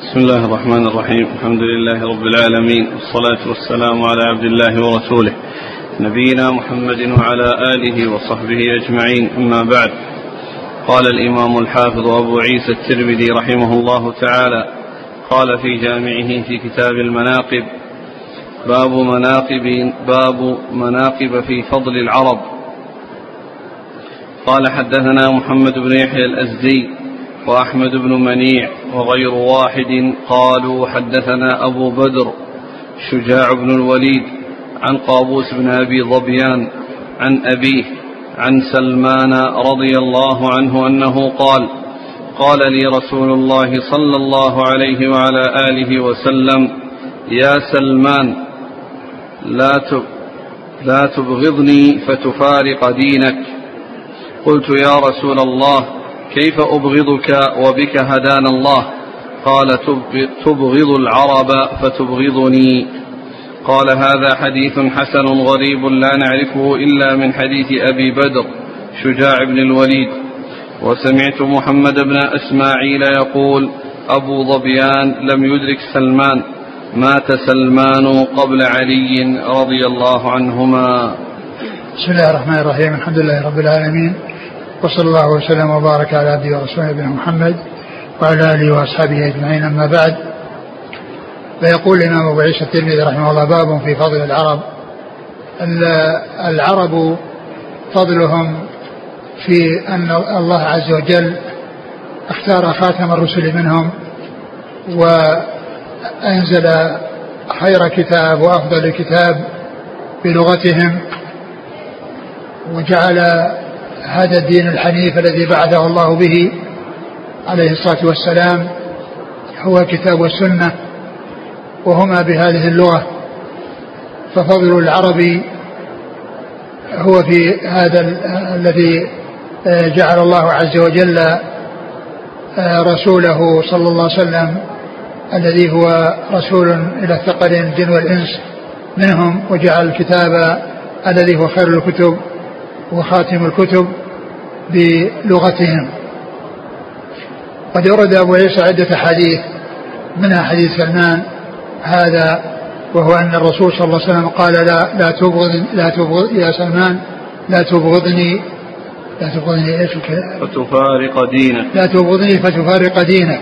بسم الله الرحمن الرحيم الحمد لله رب العالمين والصلاة والسلام على عبد الله ورسوله نبينا محمد وعلى آله وصحبه أجمعين أما بعد قال الإمام الحافظ أبو عيسى الترمذي رحمه الله تعالى قال في جامعه في كتاب المناقب باب مناقب باب مناقب في فضل العرب قال حدثنا محمد بن يحيى الأزدي وأحمد بن منيع وغير واحد قالوا حدثنا أبو بدر شجاع بن الوليد عن قابوس بن أبي ظبيان عن أبيه عن سلمان رضي الله عنه أنه قال قال لي رسول الله صلى الله عليه وعلى آله وسلم يا سلمان لا لا تبغضني فتفارق دينك. قلت يا رسول الله كيف أبغضك وبك هدانا الله؟ قال تبغض العرب فتبغضني. قال هذا حديث حسن غريب لا نعرفه إلا من حديث أبي بدر شجاع بن الوليد. وسمعت محمد بن إسماعيل يقول أبو ظبيان لم يدرك سلمان مات سلمان قبل علي رضي الله عنهما. بسم الله الرحمن الرحيم الحمد لله رب العالمين. وصلى الله وسلم وبارك على عبده ورسوله نبينا محمد وعلى آله وأصحابه أجمعين. أما بعد فيقول الإمام أبو عيسى الترمذي رحمه الله باب في فضل العرب. العرب فضلهم في أن الله عز وجل اختار خاتم الرسل منهم وأنزل خير كتاب وأفضل كتاب بلغتهم وجعل هذا الدين الحنيف الذي بعثه الله به عليه الصلاة والسلام هو الكتاب والسنة وهما بهذه اللغة. ففضل العرب هو في هذا الذي جعل الله عز وجل رسوله صلى الله عليه وسلم الذي هو رسول إلى الثقلين الجن والإنس منهم وجعل الكتاب الذي هو خير الكتب. وخاتم الكتب بلغتهم. قد ورد أبو عيسى عدة حديث منها حديث سلمان هذا وهو أن الرسول صلى الله عليه وسلم قال لا لا تبغض لا تبغض يا سلمان لا تبغضني لا تبغضني إيش فتفارق دينك. لا تبغضني فتفارق دينك.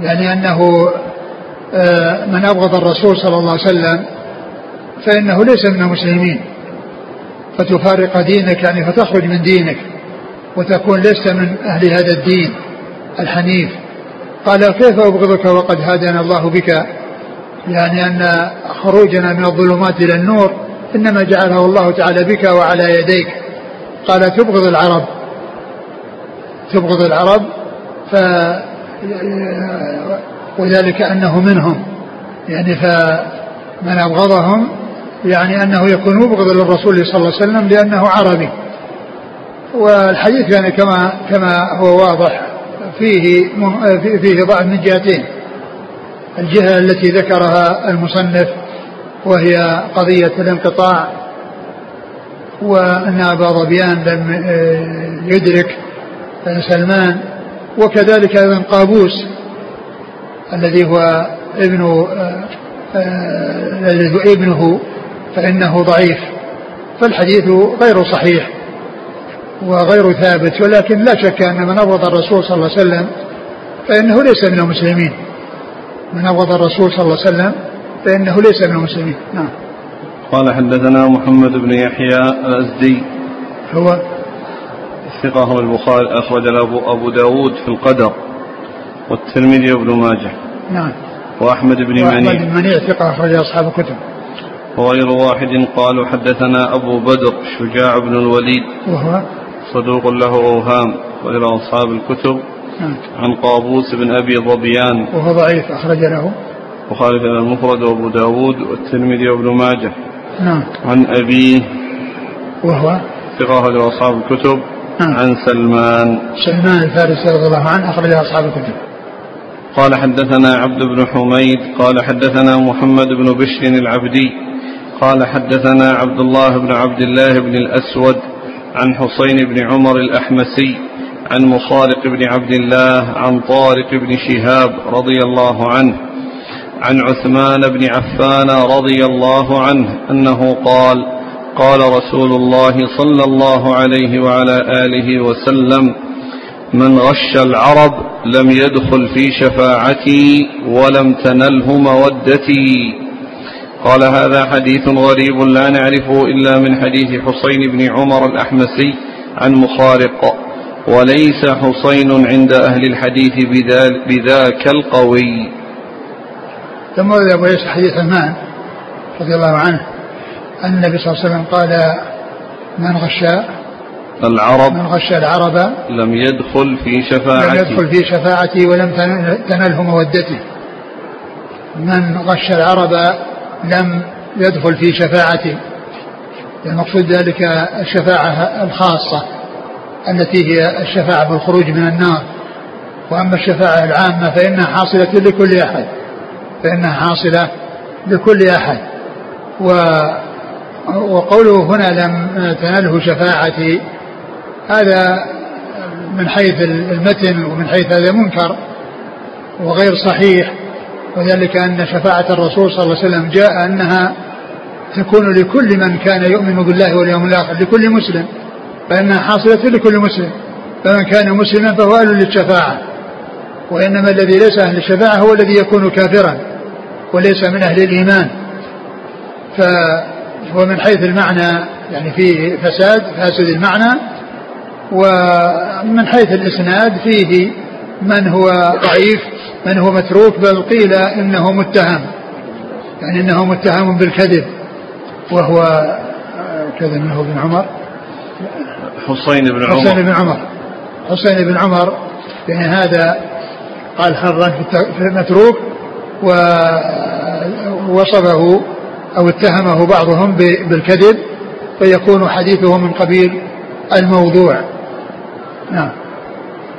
يعني أنه من أبغض الرسول صلى الله عليه وسلم فإنه ليس من المسلمين. فتفارق دينك يعني فتخرج من دينك وتكون لست من أهل هذا الدين الحنيف. قال كيف أبغضك وقد هدانا الله بك؟ يعني أن خروجنا من الظلمات إلى النور إنما جعله الله تعالى بك وعلى يديك. قال تبغض العرب. تبغض العرب ف وذلك أنه منهم يعني فمن أبغضهم يعني أنه يكون مبغض للرسول صلى الله عليه وسلم لأنه عربي. والحديث يعني كما كما هو واضح فيه فيه ضعف من جهتين. الجهة التي ذكرها المصنف وهي قضية الانقطاع وأن أبا ظبيان لم يدرك سلمان وكذلك أيضا قابوس الذي هو ابن الذي هو ابنه فإنه ضعيف فالحديث غير صحيح وغير ثابت ولكن لا شك أن من أبغض الرسول صلى الله عليه وسلم فإنه ليس من المسلمين. من أبغض الرسول صلى الله عليه وسلم فإنه ليس من المسلمين. نعم. قال حدثنا محمد بن يحيى الأزدي. هو؟ ثقة هو البخاري أخرج له أبو داود في القدر والترمذي وابن ماجه. نعم. وأحمد بن وأحمد منيع بن منيع ثقة أخرج أصحاب الكتب. وغير واحد قالوا حدثنا أبو بدر شجاع بن الوليد وهو صدوق له أوهام وإلى أصحاب الكتب نعم. عن قابوس بن أبي ظبيان. وهو ضعيف أخرج له. وخالد المفرد وأبو داود والترمذي وابن ماجه. نعم. عن أبيه وهو ثقة له أصحاب الكتب. نعم. عن سلمان. سلمان الفارسي رضي الله عنه أخرج أصحاب الكتب. قال حدثنا عبد بن حميد قال حدثنا محمد بن بشر العبدي. قال حدثنا عبد الله بن عبد الله بن الأسود عن حسين بن عمر الأحمسي عن مخارق بن عبد الله عن طارق بن شهاب رضي الله عنه عن عثمان بن عفان رضي الله عنه أنه قال قال رسول الله صلى الله عليه وعلى آله وسلم من غش العرب لم يدخل في شفاعتي ولم تنله مودتي. قال هذا حديث غريب لا نعرفه إلا من حديث حسين بن عمر الأحمسي عن مخارق وليس حسين عند أهل الحديث بذاك القوي. ثم ورد عيسى حديث عثمان رضي الله عنه أن النبي صلى الله عليه وسلم قال من غش العرب من غش العرب لم يدخل في شفاعتي. لم يدخل في شفاعتي ولم تنله مودتي من غش العرب لم يدخل في شفاعتي المقصود ذلك الشفاعة الخاصة التي هي الشفاعة بالخروج من النار. وأما الشفاعة العامة فإنها حاصلة لكل أحد فإنها حاصلة لكل أحد. و وقوله هنا لم تنله شفاعتي هذا من حيث المتن ومن حيث هذا منكر وغير صحيح. وذلك أن شفاعة الرسول صلى الله عليه وسلم جاء أنها تكون لكل من كان يؤمن بالله واليوم الآخر لكل مسلم فإنها حاصلة لكل مسلم فمن كان مسلما فهو أهل للشفاعة وإنما الذي ليس أهل الشفاعة هو الذي يكون كافرا وليس من أهل الإيمان. فهو من حيث المعنى يعني فيه فساد فاسد المعنى ومن حيث الإسناد فيه من هو ضعيف من هو متروك بل قيل إنه متهم يعني إنه متهم بالكذب وهو كذا منه بن عمر؟ حسين بن عمر. حسين بن عمر. حسين بن عمر يعني هذا قال حرا في المتروك ووصفه أو اتهمه بعضهم بالكذب فيكون حديثه من قبيل الموضوع. نعم.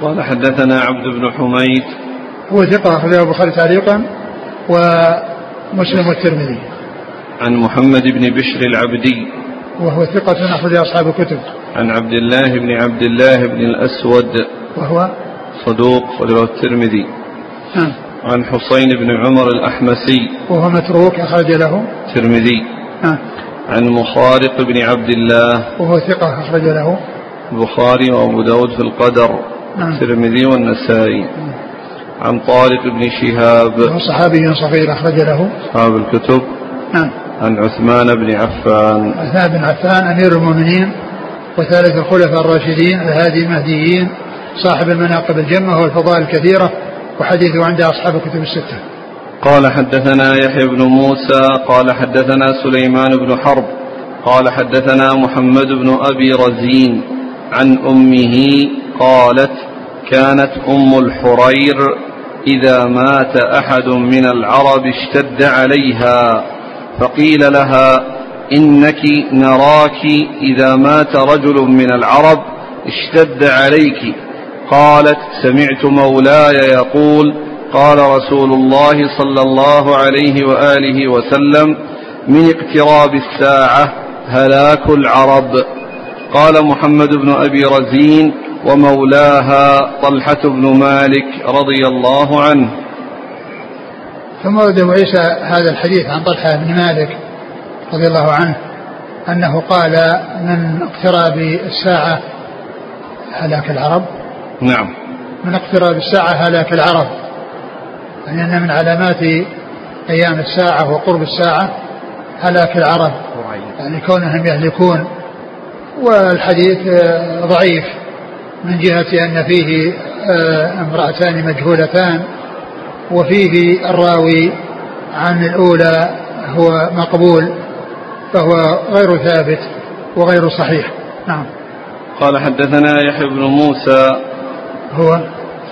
قال حدثنا عبد بن حميد هو ثقة أخرجه البخاري تعليقا ومسلم والترمذي. عن محمد بن بشر العبدي. وهو ثقة أخرج أصحاب الكتب. عن عبد الله بن عبد الله بن الأسود. وهو؟ صدوق وله الترمذي. نعم. عن حسين بن عمر الأحمسي. وهو متروك أخرج له. الترمذي نعم. عن مخارق بن عبد الله. وهو ثقة أخرج له. البخاري وأبو داود في القدر. نعم. الترمذي والنسائي. عن طارق بن شهاب. وهو صحابي صغير أخرج له. أصحاب الكتب. نعم. عن عثمان بن عفان. عثمان بن عفان أمير المؤمنين وثالث الخلفاء الراشدين الهادي المهديين صاحب المناقب الجمة والفضائل الكثيرة وحديثه عند أصحاب الكتب الستة. قال حدثنا يحيى بن موسى قال حدثنا سليمان بن حرب قال حدثنا محمد بن أبي رزين عن أمه قالت كانت أم الحرير إذا مات أحد من العرب اشتد عليها فقيل لها إنك نراك إذا مات رجل من العرب اشتد عليك. قالت سمعت مولاي يقول قال رسول الله صلى الله عليه وآله وسلم من اقتراب الساعة هلاك العرب. قال محمد بن أبي رزين ومولاها طلحة بن مالك رضي الله عنه. ثم ورد أبو عيسى هذا الحديث عن طلحة بن مالك رضي الله عنه أنه قال من اقتراب الساعة هلاك العرب. نعم. من اقتراب الساعة هلاك العرب. يعني أن من علامات قيام الساعة وقرب الساعة هلاك العرب. يعني كونهم يهلكون والحديث ضعيف. من جهة أن فيه امرأتان مجهولتان وفيه الراوي عن الأولى هو مقبول فهو غير ثابت وغير صحيح. نعم. قال حدثنا يحيى بن موسى هو؟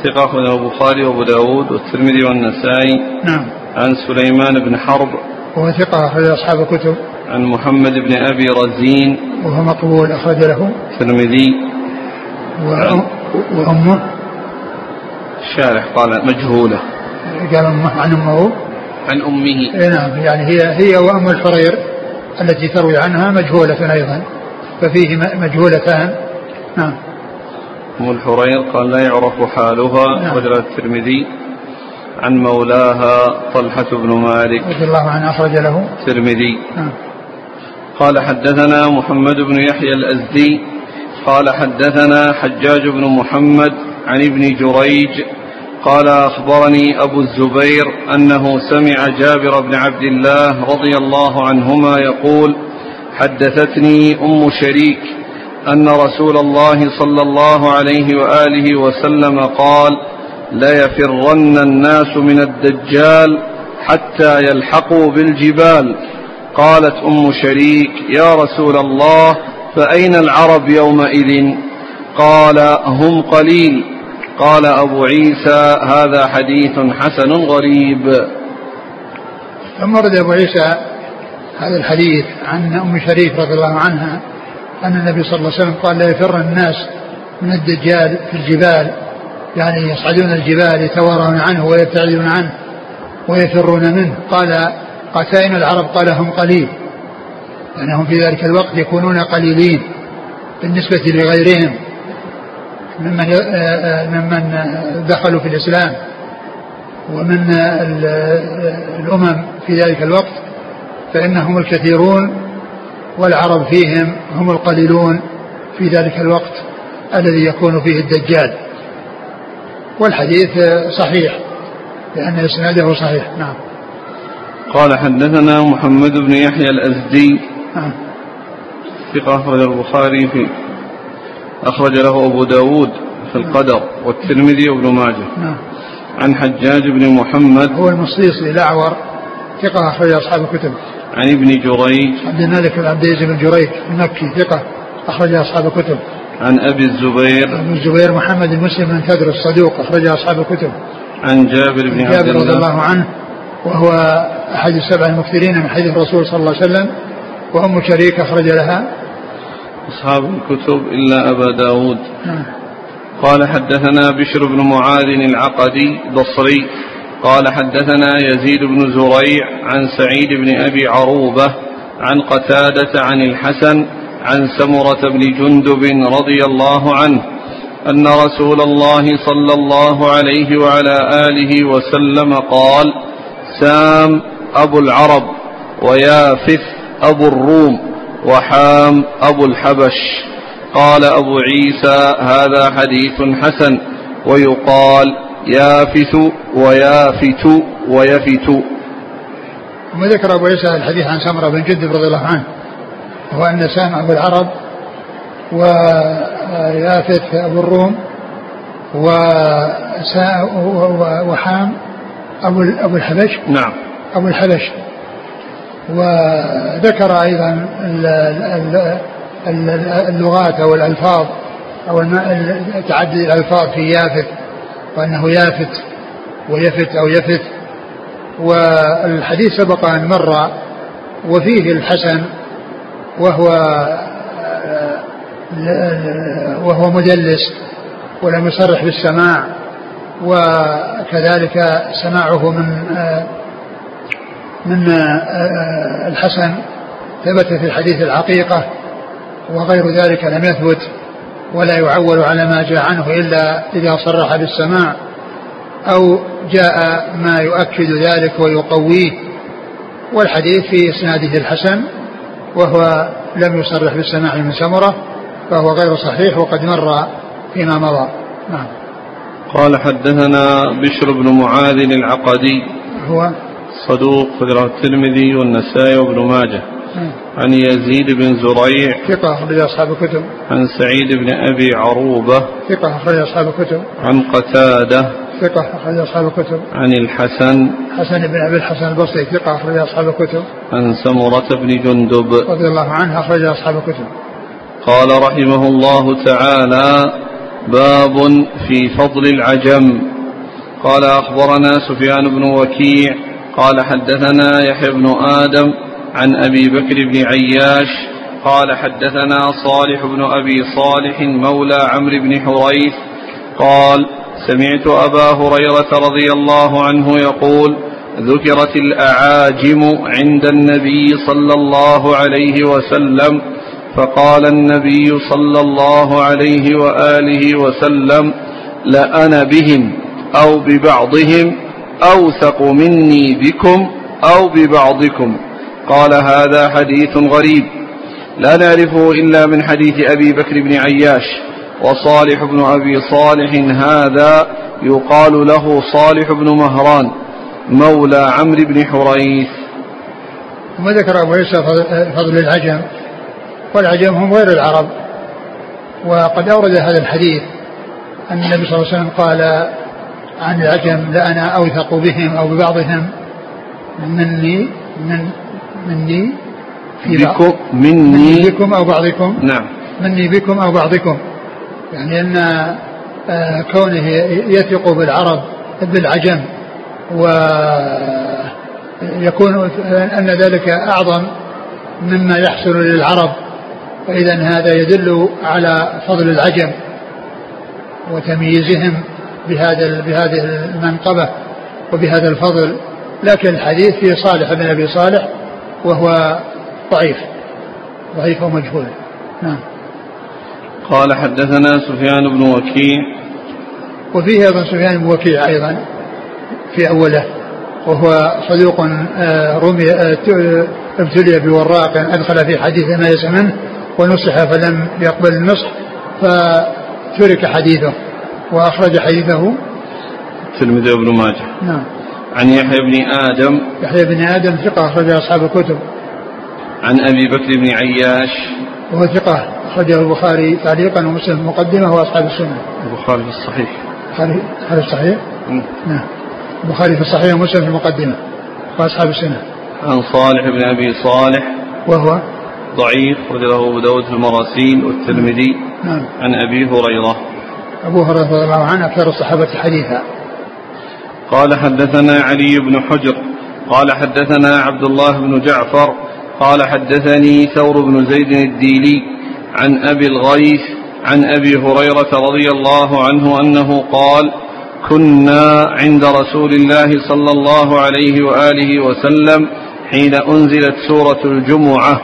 ثقة أخرجه البخاري وأبو داود والترمذي والنسائي. نعم. عن سليمان بن حرب. وهو ثقة أخرج أصحاب الكتب. عن محمد بن أبي رزين. وهو مقبول أخرج له. الترمذي. وأمه الشارح قال مجهولة. قال أمه عن أمه. عن أمه. إيه نعم يعني هي هي وأم الحرير التي تروي عنها مجهولة أيضا. ففيه مجهولتان. نعم. أم الحرير قال لا يعرف حالها. نعم. الترمذي. عن مولاها طلحة بن مالك. رضي الله عنه أخرج له. الترمذي نعم. قال حدثنا محمد بن يحيى الأزدي. قال حدثنا حجاج بن محمد عن ابن جريج قال أخبرني أبو الزبير أنه سمع جابر بن عبد الله رضي الله عنهما يقول حدثتني أم شريك أن رسول الله صلى الله عليه وآله وسلم قال ليفرن الناس من الدجال حتى يلحقوا بالجبال. قالت أم شريك يا رسول الله فأين العرب يومئذ؟ قال هم قليل. قال أبو عيسى هذا حديث حسن غريب. ثم ورد أبو عيسى هذا الحديث عن أم شريك رضي الله عنها أن النبي صلى الله عليه وسلم قال لا يفر الناس من الدجال في الجبال. يعني يصعدون الجبال يتوارون عنه ويبتعدون عنه ويفرون منه. قال قتائن العرب قال هم قليل. لأنهم في ذلك الوقت يكونون قليلين بالنسبة لغيرهم ممن ممن دخلوا في الإسلام ومن الأمم في ذلك الوقت فإنهم الكثيرون والعرب فيهم هم القليلون في ذلك الوقت الذي يكون فيه الدجال. والحديث صحيح لأن إسناده صحيح. نعم. قال حدثنا محمد بن يحيى الأزدي نعم. ثقة أخرج البخاري في أخرج له أبو داود في القدر والترمذي وابن ماجه. نعم. عن حجاج بن محمد. هو المصيصي الأعور ثقة أخرج أصحاب الكتب. عن ابن جريج. عبد الملك بن عبد العزيز بن جريج المكي. ثقة أخرج أصحاب الكتب. عن أبي الزبير. ابن الزبير محمد بن مسلم بن كدر الصدوق أخرج أصحاب الكتب. عن جابر بن عبد جابر رضي الله. الله عنه وهو أحد السبع المكثرين من حديث الرسول صلى الله عليه وسلم. وأم شريك أخرج لها. أصحاب الكتب إلا أبا داود. نعم. قال حدثنا بشر بن معاذ العقدي بصري قال حدثنا يزيد بن زريع عن سعيد بن أبي عروبة عن قتادة عن الحسن عن سمرة بن جندب رضي الله عنه أن رسول الله صلى الله عليه وعلى آله وسلم قال سام أبو العرب ويافث أبو الروم وحام أبو الحبش. قال أبو عيسى هذا حديث حسن. ويقال يافث ويافت ويفت. ثم ذكر أبو عيسى الحديث عن سمرة بن جندب رضي الله عنه وهو أن سام أبو العرب ويافث أبو الروم وحام أبو أبو الحبش. نعم. أبو الحبش. وذكر أيضا ال- ال- ال- اللغات أو الألفاظ أو تعدد الألفاظ في يافت وأنه يافت ويفت أو يفت. والحديث سبق أن مر وفيه الحسن وهو وهو مدلس ولم يصرح بالسماع وكذلك سماعه من من الحسن ثبت في الحديث العقيقة وغير ذلك لم يثبت ولا يعول على ما جاء عنه إلا إذا صرح بالسماع أو جاء ما يؤكد ذلك ويقويه. والحديث في إسناده الحسن وهو لم يصرح بالسماع من سمرة فهو غير صحيح وقد مر فيما مضى. نعم. قال حدثنا بشر بن معاذ العقدي. هو صدوق خرجه الترمذي والنسائي وابن ماجه. عن يزيد بن زريع. ثقة أخرج أصحاب الكتب. عن سعيد بن أبي عروبة. ثقة أخرج أصحاب الكتب. عن قتادة. ثقة أخرج أصحاب الكتب. عن الحسن. حسن بن أبي الحسن البصري. ثقة أخرج أصحاب الكتب. عن سمرة بن جندب. رضي الله عنه أخرج أصحاب الكتب. قال رحمه الله تعالى باب في فضل العجم. قال أخبرنا سفيان بن وكيع قال حدثنا يحيى بن آدم عن أبي بكر بن عياش قال حدثنا صالح بن أبي صالح مولى عمرو بن حريث قال سمعت أبا هريرة رضي الله عنه يقول ذكرت الأعاجم عند النبي صلى الله عليه وسلم فقال النبي صلى الله عليه وآله وسلم لأنا بهم أو ببعضهم أوثق مني بكم أو ببعضكم. قال هذا حديث غريب. لا نعرفه إلا من حديث أبي بكر بن عياش. وصالح بن أبي صالح هذا يقال له صالح بن مهران مولى عمرو بن حريث. ثم ذكر أبو عيسى فضل العجم والعجم هم غير العرب. وقد أورد هذا الحديث أن النبي صلى الله عليه وسلم قال عن العجم لأنا أوثق بهم أو ببعضهم مني من مني في بكم مني. بكم أو بعضكم. نعم. مني بكم أو بعضكم. يعني أن آه، كونه يثق بالعرب بالعجم ويكون أن ذلك أعظم مما يحصل للعرب. فإذا هذا يدل على فضل العجم وتمييزهم. بهذا بهذه المنقبة وبهذا الفضل لكن الحديث في صالح بن أبي صالح وهو ضعيف ضعيف ومجهول. نعم. قال حدثنا سفيان بن وكيع. وفيه أيضا سفيان بن وكيع أيضا في أوله وهو صدوق آه، رمي آه، ابتلي بوراق أدخل في حديث ما يسمى منه ونصح فلم يقبل النصح فترك حديثه. وأخرج حديثه. الترمذي وابن ماجه. نعم. عن يحيى بن آدم. يحيى بن آدم ثقة أخرج أصحاب الكتب. عن أبي بكر بن عياش. وهو ثقة أخرجه البخاري تعليقا ومسلم مقدمة وأصحاب السنة. البخاري في الصحيح. البخاري في الصحيح؟ نعم. البخاري في الصحيح ومسلم في المقدمة وأصحاب السنة. عن صالح بن أبي صالح. وهو؟ ضعيف له أبو داود في المراسيل والترمذي. نعم. عن أبي هريرة. أبو هريرة رضي الله عنه أكثر الصحابة حديثا. قال حدثنا علي بن حجر قال حدثنا عبد الله بن جعفر قال حدثني ثور بن زيد الديلي عن أبي الغيث عن أبي هريرة رضي الله عنه أنه قال كنا عند رسول الله صلى الله عليه وآله وسلم حين أنزلت سورة الجمعة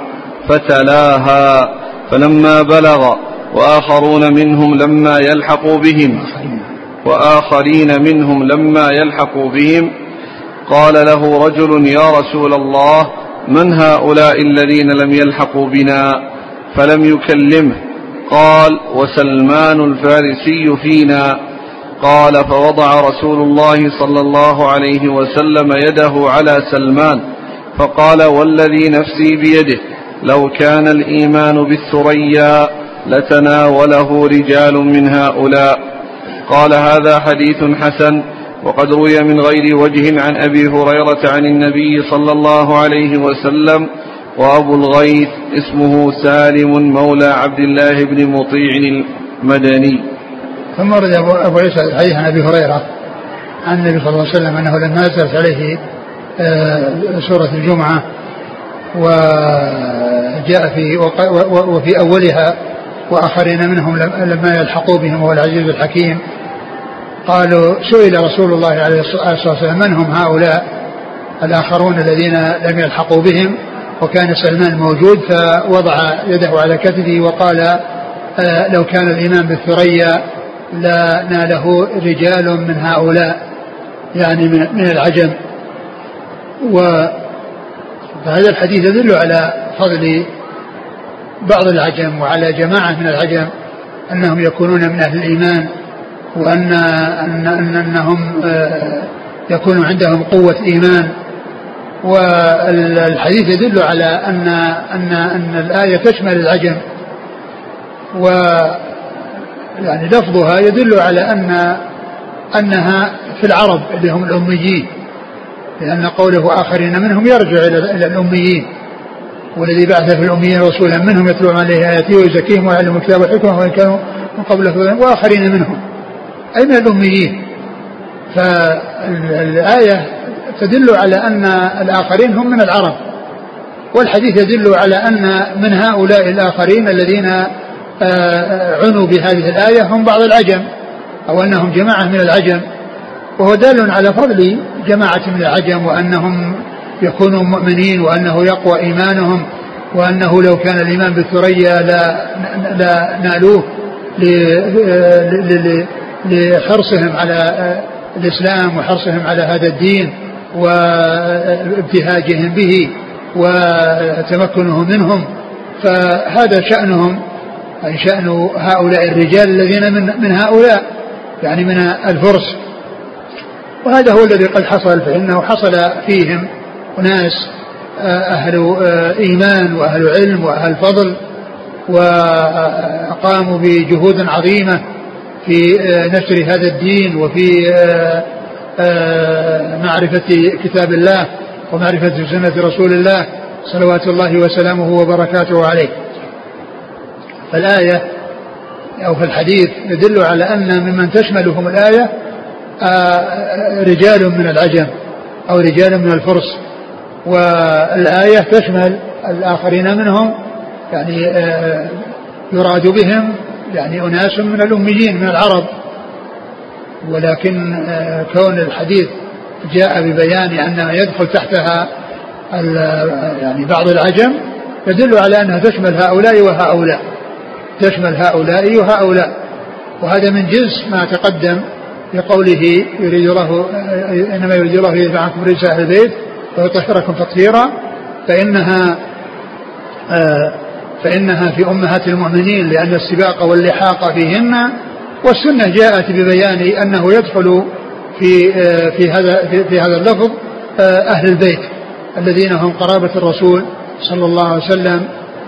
فتلاها فلما بلغ وآخرون منهم لما يلحقوا بهم. وآخرين منهم لما يلحقوا بهم. قال له رجل يا رسول الله من هؤلاء الذين لم يلحقوا بنا؟ فلم يكلمه. قال وسلمان الفارسي فينا. قال فوضع رسول الله صلى الله عليه وسلم يده على سلمان. فقال والذي نفسي بيده لو كان الإيمان بالثريا. لتناوله رجال من هؤلاء. قال هذا حديث حسن وقد روي من غير وجه عن أبي هريرة عن النبي صلى الله عليه وسلم وأبو الغيث اسمه سالم مولى عبد الله بن مطيع المدني. ثم ورد ابو عيسى الحديث عن أبي هريرة عن النبي صلى الله عليه وسلم أنه لما نزلت عليه آه، سورة الجمعة وجاء في وفي أولها وآخرين منهم لما يلحقوا بهم وهو العزيز الحكيم. قالوا سئل رسول الله عليه الصلاة والسلام من هم هؤلاء الآخرون الذين لم يلحقوا بهم؟ وكان سلمان موجود فوضع يده على كتفه وقال آه، لو كان الايمان بالثريا لناله رجال من هؤلاء يعني من العجم. وهذا الحديث يدل على فضل بعض العجم وعلى جماعة من العجم أنهم يكونون من أهل الإيمان وأن أن أن أنهم آه، يكون عندهم قوة إيمان والحديث يدل على أن أن أن الآية تشمل العجم. و يعني لفظها يدل على أن أنها في العرب اللي هم الأميين لأن قوله آخرين منهم يرجع إلى الأميين. والذي بعث في الأميين رسولا منهم يتلو عليه آياته ويزكيهم ويعلم الكتاب والحكمة وإن كانوا من قبله وآخرين منهم. أي من الأميين. فالآية تدل على أن الآخرين هم من العرب. والحديث يدل على أن من هؤلاء الآخرين الذين آه، عنوا بهذه الآية هم بعض العجم أو أنهم جماعة من العجم. وهو دال على فضل جماعة من العجم وأنهم يكونوا مؤمنين وأنه يقوى إيمانهم وأنه لو كان الإيمان بالثريا لا, لا نالوه لحرصهم على الإسلام وحرصهم على هذا الدين وابتهاجهم به وتمكنهم منهم فهذا شأنهم أي شأن هؤلاء الرجال الذين من, من هؤلاء يعني من الفرس. وهذا هو الذي قد حصل فإنه حصل فيهم أناس أهل إيمان وأهل علم وأهل فضل وقاموا بجهود عظيمة في نشر هذا الدين وفي معرفة كتاب الله ومعرفة سنة رسول الله صلوات الله وسلامه وبركاته عليه. فالآية أو في الحديث يدل على أن ممن تشملهم الآية رجال من العجم أو رجال من الفرس. والآية تشمل الآخرين منهم يعني يراد بهم يعني أناس من الأميين من العرب. ولكن كون الحديث جاء ببيان أن يدخل تحتها يعني بعض العجم يدل على أنها تشمل هؤلاء وهؤلاء تشمل هؤلاء وهؤلاء. وهذا من جنس ما تقدم بقوله يريد الله إنما يريد الله يدفع عنكم رجس أهل البيت. ويطهركم تطهيرا فإنها فإنها في أمهات المؤمنين لأن السباق واللحاق فيهن والسنة جاءت ببيان أنه يدخل في في هذا في, هذا اللفظ أهل البيت الذين هم قرابة الرسول صلى الله عليه وسلم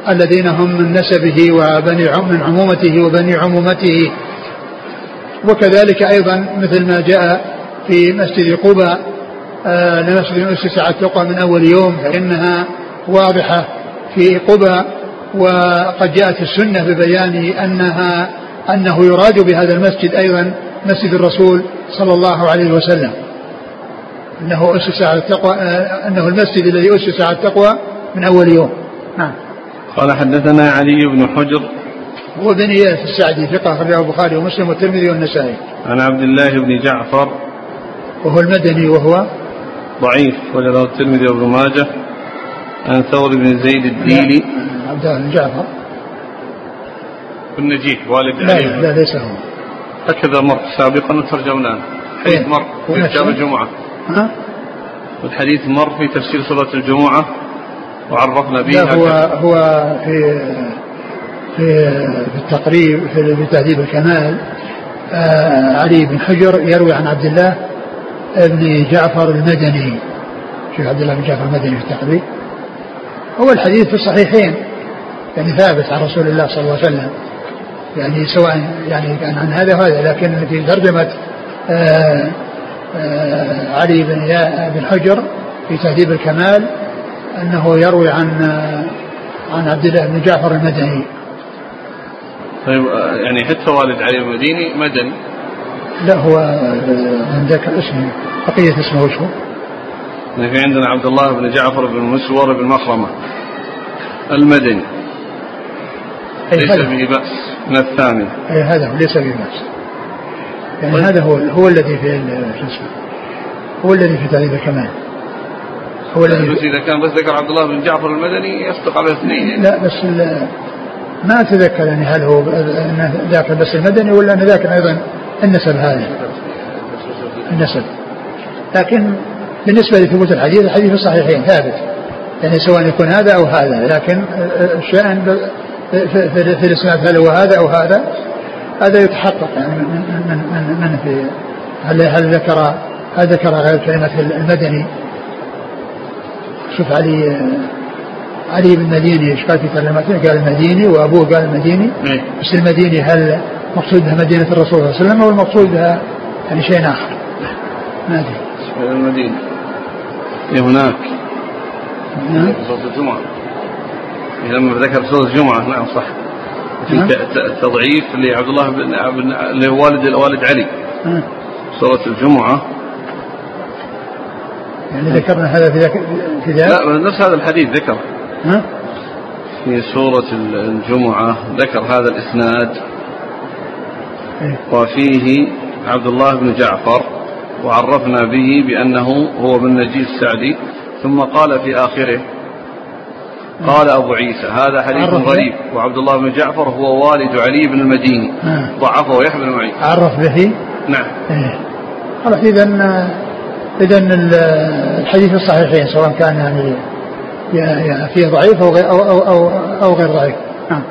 الذين هم من نسبه وبني من عمومته وبني عمومته. وكذلك أيضا مثل ما جاء في مسجد قباء آه لمسجد أسس على التقوى من أول يوم فإنها واضحة في قباء وقد جاءت السنة ببيان أنها أنه يراد بهذا المسجد أيضا مسجد الرسول صلى الله عليه وسلم. أنه أسس على التقوى آه أنه المسجد الذي أسس على التقوى من أول يوم. نعم. قال حدثنا علي بن حجر. هو بن إياس السعدي ثقة أخرجه البخاري ومسلم والترمذي والنسائي. عن عبد الله بن جعفر. وهو المدني وهو ضعيف وله الترمذي وابن ماجه. عن ثور بن زيد الديلي. عبد الله بن جعفر. بن نجيح والد لا, علي. لا ليس هو. هكذا مر سابقا وترجمناه. حديث إيه. مر في كتاب الجمعة. ها؟ والحديث مر في تفسير صلاة الجمعة. وعرفنا به هو هو في في في التقريب في تهذيب الكمال. آه علي بن حجر يروي عن عبد الله بن جعفر المدني شيخ عبد الله بن جعفر المدني في التقريب. هو الحديث في الصحيحين يعني ثابت عن رسول الله صلى الله عليه وسلم. يعني سواء يعني كان عن هذا وهذا لكن في ترجمة آه آه علي بن بن حجر في تهذيب الكمال أنه يروي عن عن عبد الله بن جعفر المدني. طيب يعني حتى والد علي المديني مدني. لا هو من ذاك الاسم بقية اسمه وش هو؟ يعني في عندنا عبد الله بن جعفر بن مسور بن مخرمة. المدني. ليس به بأس. من الثاني. أي هذا هو ليس به بأس. يعني طيب. هذا هو هو الذي في شو اسمه هو الذي في تعريف الكمال. هو الذي بس إذا كان بس ذكر عبد الله بن جعفر المدني يصدق على اثنين. لا بس ما أتذكر يعني هل هو ذاك بس المدني ولا أن ذاك أيضا. النسب هذا النسب. لكن بالنسبة لثبوت الحديث الحديث الصحيحين ثابت. يعني سواء يكون هذا أو هذا. لكن الشأن في, في, في الإسناد هل هو هذا أو هذا هذا يتحقق. يعني من, من, من, من في هل هل ذكر هل ذكر غير كلمة المدني؟ شوف علي علي بن مديني إيش قال في ترجمته؟ قال المديني وأبوه قال المديني إيه. بس المديني هل مقصود بها مدينة الرسول صلى الله عليه وسلم أو المقصود بها يعني شيء آخر؟ ما أدري. المدينة. إيه هناك. نعم. صوت الجمعة. إيه لما ذكر صوت الجمعة نعم صح. في نعم. تضعيف لعبد الله بن اللي هو والد والد علي. نعم. صلاة الجمعة يعني ذكرنا هذا في ذاك في ذاك لا نفس هذا الحديث ذكر ها؟ في سورة الجمعة ذكر هذا الإسناد؟ وفيه عبد الله بن جعفر وعرفنا به بأنه هو بن نجيب السعدي ثم قال في آخره قال أبو عيسى هذا حديث غريب وعبد الله بن جعفر هو والد علي بن المديني ضعفه يحيى بن معين. عرف به؟ نعم. إيه. خلاص إذا إذا الحديث الصحيحين سواء كان يعني فيه ضعيف أو غير أو أو, أو غير ضعيف. نعم.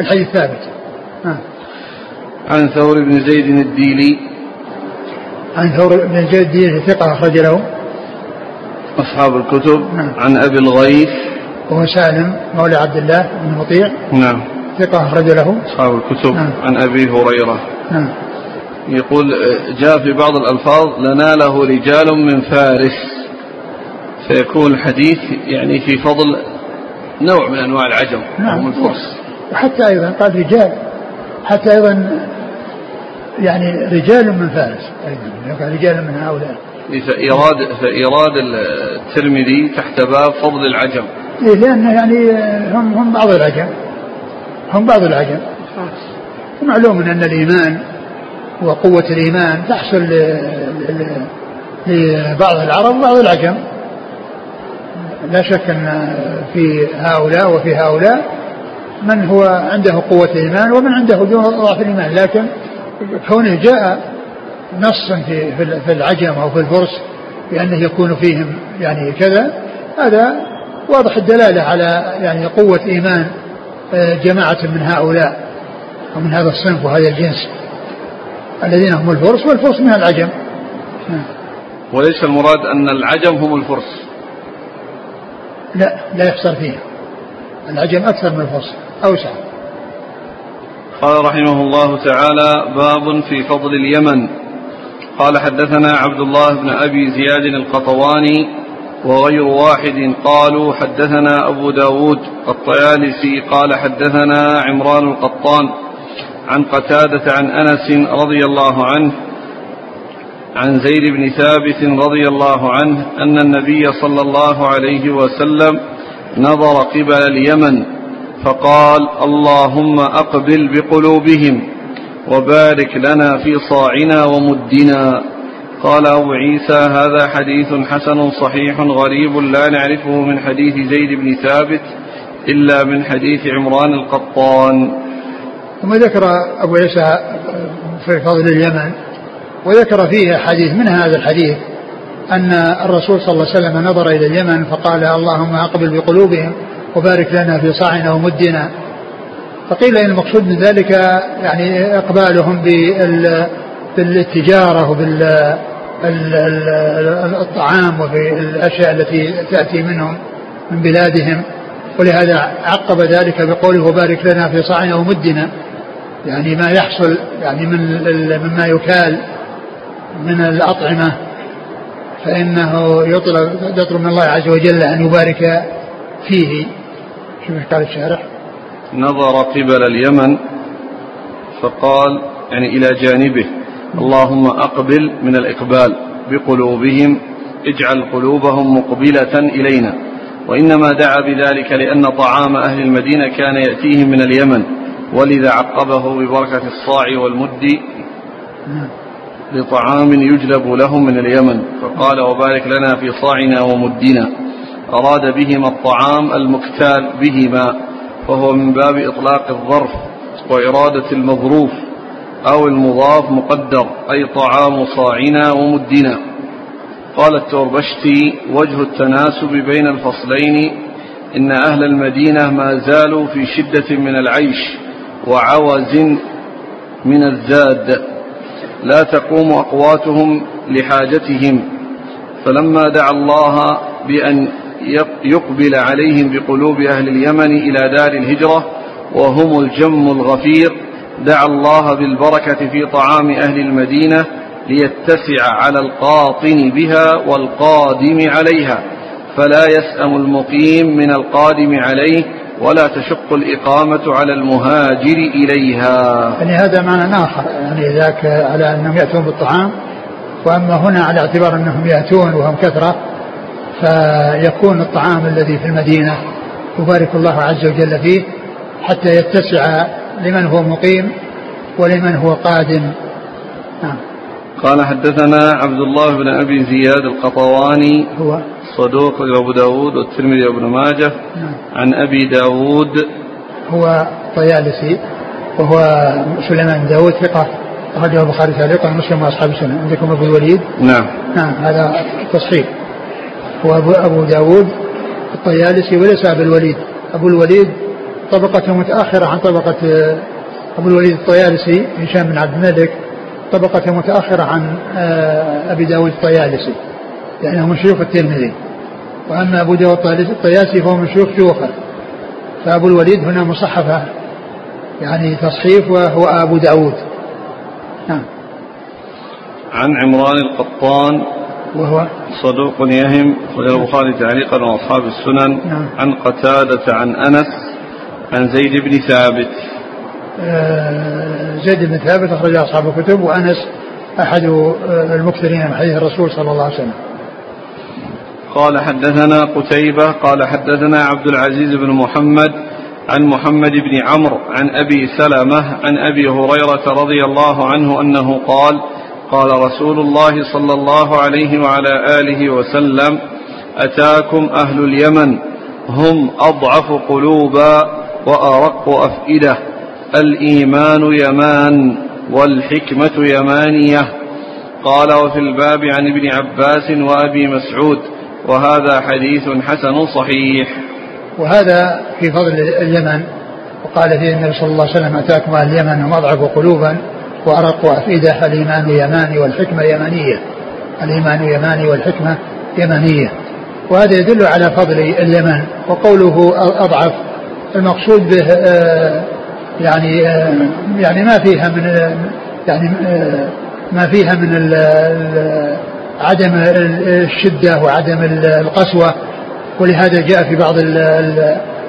الحديث ثابت. نعم. عن ثور بن زيد الديلي. عن ثور بن زيد الديلي ثقة أخرج له. أصحاب الكتب. نعم. عن أبي الغيث. وهو سالم مولى عبد الله بن مطيع. نعم. ثقة أخرج له. أصحاب الكتب. نعم. عن أبي هريرة. نعم. يقول جاء في بعض الألفاظ لناله رجال من فارس. فيكون الحديث يعني في فضل نوع من أنواع العجم نعم. الفرس. وحتى أيضا قال رجال. حتى أيضا يعني رجال من فارس أيضا رجال من هؤلاء. فإيراد فإيراد الترمذي تحت باب فضل العجم. إيه لأنه يعني هم هم بعض العجم. هم بعض العجم. معلوم أن الإيمان وقوة الإيمان تحصل لبعض العرب وبعض العجم. لا شك أن في هؤلاء وفي هؤلاء من هو عنده قوة الإيمان ومن عنده ضعف الإيمان لكن كونه جاء نص في في العجم أو في الفرس بأنه يكون فيهم يعني كذا هذا واضح الدلالة على يعني قوة إيمان آه، جماعة من هؤلاء ومن هذا الصنف وهذا الجنس الذين هم الفرس والفرس من العجم. وليس المراد أن العجم هم الفرس. لا لا يحصل فيه. العجم أكثر من الفرس أوسع. قال رحمه الله تعالى باب في فضل اليمن. قال حدثنا عبد الله بن أبي زياد القطواني وغير واحد قالوا حدثنا أبو داود الطيالسي قال حدثنا عمران القطان عن قتادة عن أنس رضي الله عنه عن زيد بن ثابت رضي الله عنه أن النبي صلى الله عليه وسلم نظر قبل اليمن فقال اللهم أقبل بقلوبهم وبارك لنا في صاعنا ومدنا. قال أبو عيسى هذا حديث حسن صحيح غريب لا نعرفه من حديث زيد بن ثابت إلا من حديث عمران القطان. ثم ذكر أبو عيسى في فضل اليمن وذكر فيه حديث من هذا الحديث أن الرسول صلى الله عليه وسلم نظر إلى اليمن فقال اللهم أقبل بقلوبهم وبارك لنا في صاعنا ومدنا فقيل إن المقصود من ذلك يعني إقبالهم بالتجارة وبالطعام وبالأشياء التي تأتي منهم من بلادهم. ولهذا عقب ذلك بقوله وبارك لنا في صاعنا ومدنا يعني ما يحصل يعني من مما يكال من الأطعمة. فإنه يطلب يطلب من الله عز وجل أن يبارك فيه. شوف قال الشارح نظر قبل اليمن فقال يعني إلى جانبه اللهم أقبل من الإقبال بقلوبهم اجعل قلوبهم مقبلة إلينا. وإنما دعا بذلك لأن طعام أهل المدينة كان يأتيهم من اليمن ولذا عقبه ببركة الصاع والمد لطعام يجلب لهم من اليمن. فقال وبارك لنا في صاعنا ومدنا. أراد بهما الطعام المكتال بهما فهو من باب إطلاق الظرف وإرادة المظروف أو المضاف مقدر أي طعام صاعنا ومدنا. قال التوربشتي وجه التناسب بين الفصلين إن أهل المدينة ما زالوا في شدة من العيش وعوز من الزاد لا تقوم أقواتهم لحاجتهم. فلما دعا الله بأن يقبل عليهم بقلوب أهل اليمن إلى دار الهجرة وهم الجم الغفير. دعا الله بالبركة في طعام أهل المدينة ليتسع على القاطن بها والقادم عليها. فلا يسأم المقيم من القادم عليه ولا تشق الإقامة على المهاجر إليها. يعني هذا معنى آخر يعني ذاك على أنهم يأتون بالطعام وأما هنا على اعتبار أنهم يأتون وهم كثرة فيكون الطعام الذي في المدينة. يبارك الله عز وجل فيه حتى يتسع لمن هو مقيم ولمن هو قادم. نعم. قال حدثنا عبد الله بن أبي زياد القطواني هو صدوق أبو داود والترمذي وابن ماجه نعم. عن أبي داود. هو طيالسي وهو سليمان داود ثقة أخرجه البخاري تعليقا ومسلم وأصحاب السنة. عندكم أبو الوليد؟ نعم. نعم هذا تصحيح. هو أبو, داود الطيالسي وليس أبو الوليد. أبو الوليد طبقة متأخرة عن طبقة آه، أبو الوليد الطيالسي هشام بن عبد الملك طبقة متأخرة عن آه، أبي داود الطيالسي لأنه من شيوخ الترمذي. وأما أبو داود الطيالسي فهو من شيوخ شيوخه فأبو الوليد هنا مصحفة يعني تصحيف وهو أبو داود. نعم. عن عمران القطان وهو صدوق يهم أخرجه البخاري تعليقا وأصحاب السنن نعم. عن قتادة عن أنس عن زيد بن ثابت آه، زيد بن ثابت أخرج أصحاب الكتب وأنس أحد آه، المكثرين من حديث الرسول صلى الله عليه وسلم قال حدثنا قتيبة قال حدثنا عبد العزيز بن محمد عن محمد بن عمرو عن أبي سلمة عن أبي هريرة رضي الله عنه أنه قال قال رسول الله صلى الله عليه وعلى آله وسلم أتاكم أهل اليمن هم أضعف قلوبا وأرق أفئدة الإيمان يمان والحكمة يمانية. قال وفي الباب عن ابن عباس وأبي مسعود وهذا حديث حسن صحيح. وهذا في فضل اليمن وقال فيه النبي صلى الله عليه وسلم أتاكم أهل اليمن هم أضعف قلوبا وأرق أفئدة الإيمان يماني والحكمة يمانية الإيمان يماني والحكمة يمانية وهذا يدل على فضل اليمن وقوله أضعف. المقصود به آه، يعني آه، يعني ما فيها من يعني آه، ما فيها من عدم الشدة وعدم القسوة. ولهذا جاء في بعض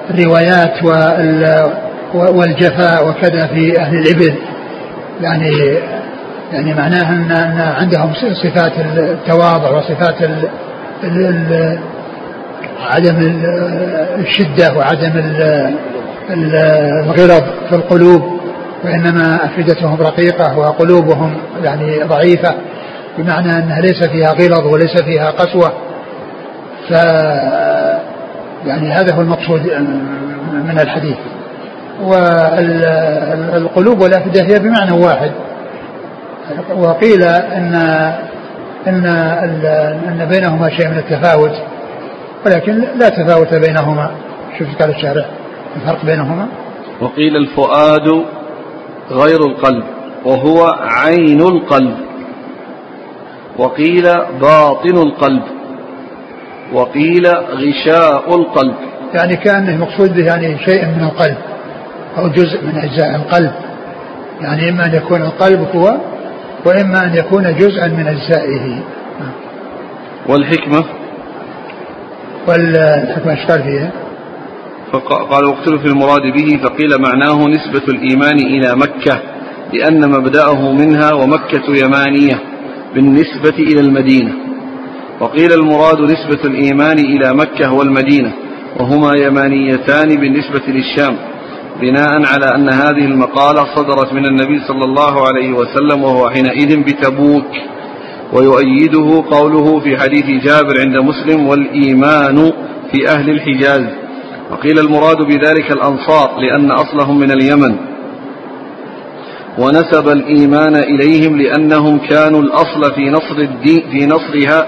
الروايات والجفاء وكذا في أهل الإبل. يعني يعني معناها أن أن عندهم صفات التواضع وصفات ال ال عدم الشدة وعدم الغلظ في القلوب. وإنما أفئدتهم رقيقة وقلوبهم يعني ضعيفة بمعنى أنها ليس فيها غلظ وليس فيها قسوة. ف يعني هذا هو المقصود من الحديث. والقلوب والأفئدة هي بمعنى واحد. وقيل أن أن أن بينهما شيء من التفاوت ولكن لا تفاوت بينهما. شوف قال الشارع الفرق بينهما؟ وقيل الفؤاد غير القلب وهو عين القلب. وقيل باطن القلب وقيل غشاء القلب. يعني كأنه مقصود به يعني شيء من القلب. أو جزء من أجزاء القلب. يعني إما أن يكون القلب هو وإما أن يكون جزءا من أجزائه. والحكمة؟ والحكمة إيش قال فيها؟ فقال واختلف في المراد به فقيل معناه نسبة الإيمان إلى مكة لأن مبدأه منها ومكة يمانية بالنسبة إلى المدينة. وقيل المراد نسبة الإيمان إلى مكة والمدينة وهما يمانيتان بالنسبة للشام. بناء على أن هذه المقالة صدرت من النبي صلى الله عليه وسلم وهو حينئذ بتبوك ويؤيده قوله في حديث جابر عند مسلم والإيمان في أهل الحجاز. وقيل المراد بذلك الأنصار لأن أصلهم من اليمن. ونسب الإيمان إليهم لأنهم كانوا الأصل في نصر الدين في نصرها